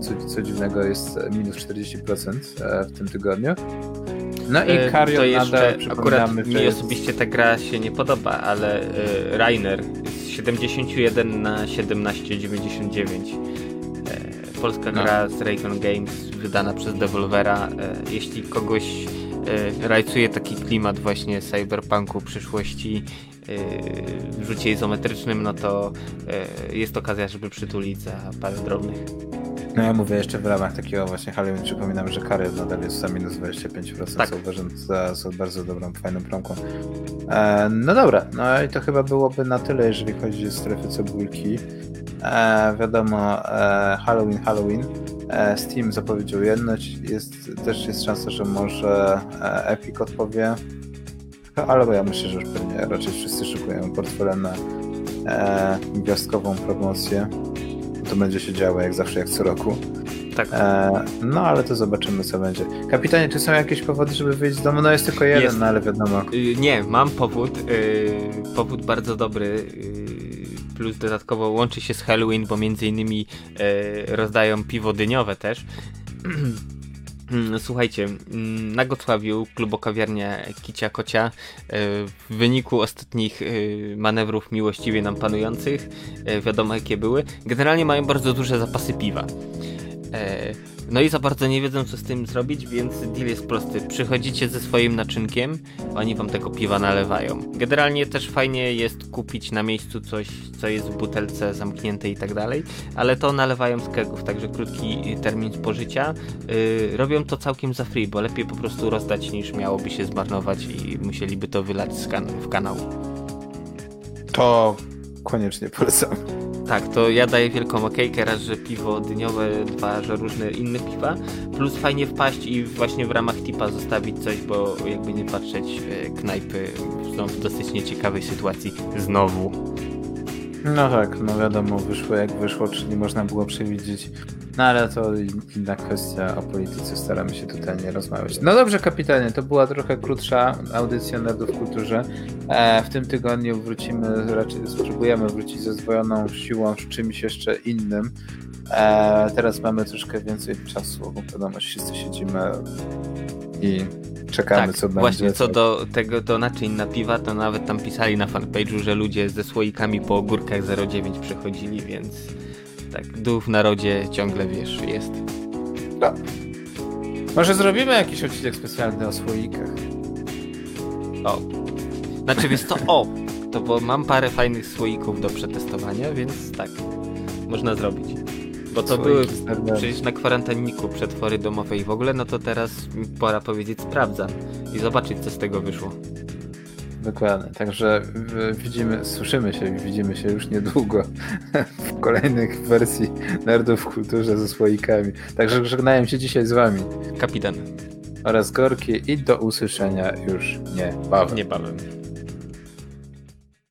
co, co dziwnego jest minus 40% e, w tym tygodniu. No i e, Carrion to jeszcze nadal, akurat mi jest... osobiście ta gra się nie podoba, ale Rainer z 71 na 17,99 polska no. gra z Raycon Games, wydana przez Devolvera. E, jeśli kogoś e, rajcuje taki klimat właśnie cyberpunku przyszłości e, w rzucie izometrycznym, no to jest okazja, żeby przytulić za parę drobnych. No ja mówię jeszcze w ramach takiego właśnie Halloween przypominam, że kary nadal jest za minus 25%, tak. co uważam za, za bardzo dobrą, fajną promką. E, no dobra, no i to chyba byłoby na tyle, jeżeli chodzi o strefy cebulki. E, wiadomo, e, Halloween, Halloween. E, Steam zapowiedział jedność, jest, też jest szansa, że może e, Epic odpowie. Ale ja myślę, że już pewnie raczej wszyscy szykują portfele na e, gwiazdkową promocję. To będzie się działo jak zawsze, jak co roku. Tak. E, no ale to zobaczymy, co będzie. Kapitanie, czy są jakieś powody, żeby wyjść z domu? No jest tylko jeden, jest. no ale wiadomo. Y, nie, mam powód. Y, powód bardzo dobry. Plus dodatkowo łączy się z Halloween, bo między innymi e, rozdają piwo dyniowe też. Słuchajcie, mm, na Gotławiu klubokawiarnia Kicia Kocia e, w wyniku ostatnich e, manewrów miłościwie nam panujących, e, wiadomo jakie były, generalnie mają bardzo duże zapasy piwa. No i za bardzo nie wiedzą, co z tym zrobić, więc deal jest prosty. Przychodzicie ze swoim naczynkiem, oni wam tego piwa nalewają. Generalnie też fajnie jest kupić na miejscu coś, co jest w butelce zamknięte i tak dalej, ale to nalewają z kegów, także krótki termin spożycia. Yy, robią to całkiem za free, bo lepiej po prostu rozdać niż miałoby się zmarnować i musieliby to wylać z kan w kanał. To koniecznie polecam. Tak, to ja daję wielką okejkę, raz, że piwo dyniowe, dwa, że różne inne piwa, plus fajnie wpaść i właśnie w ramach tipa zostawić coś, bo jakby nie patrzeć, e, knajpy są w dosyć nieciekawej sytuacji znowu. No tak, no wiadomo, wyszło jak wyszło, czyli można było przewidzieć. No ale to inna kwestia, o polityce staramy się tutaj nie rozmawiać. No dobrze, kapitanie, to była trochę krótsza audycja Nerdów w Kulturze. E, w tym tygodniu wrócimy, raczej spróbujemy wrócić ze zdwojoną siłą z czymś jeszcze innym. E, teraz mamy troszkę więcej czasu, bo wiadomo, wszyscy siedzimy i czekamy, tak, co będzie. Właśnie, co do tego do naczyń na piwa, to nawet tam pisali na fanpage'u, że ludzie ze słoikami po ogórkach 09 przychodzili, więc tak, dół w narodzie ciągle, wiesz, jest. No. Może zrobimy jakiś odcinek specjalny o słoikach. O. Znaczy, wiesz co, o! To bo mam parę fajnych słoików do przetestowania, więc tak, można zrobić. Bo to były przecież na kwarantanniku przetwory domowe i w ogóle, no to teraz pora powiedzieć sprawdzam i zobaczyć co z tego wyszło. Dokładnie, także widzimy, słyszymy się i widzimy się już niedługo w kolejnych wersji Nerdów w kulturze ze słoikami. Także żegnają się dzisiaj z wami. Kapitan. Oraz Gorki i do usłyszenia już niebawem. Niebawem.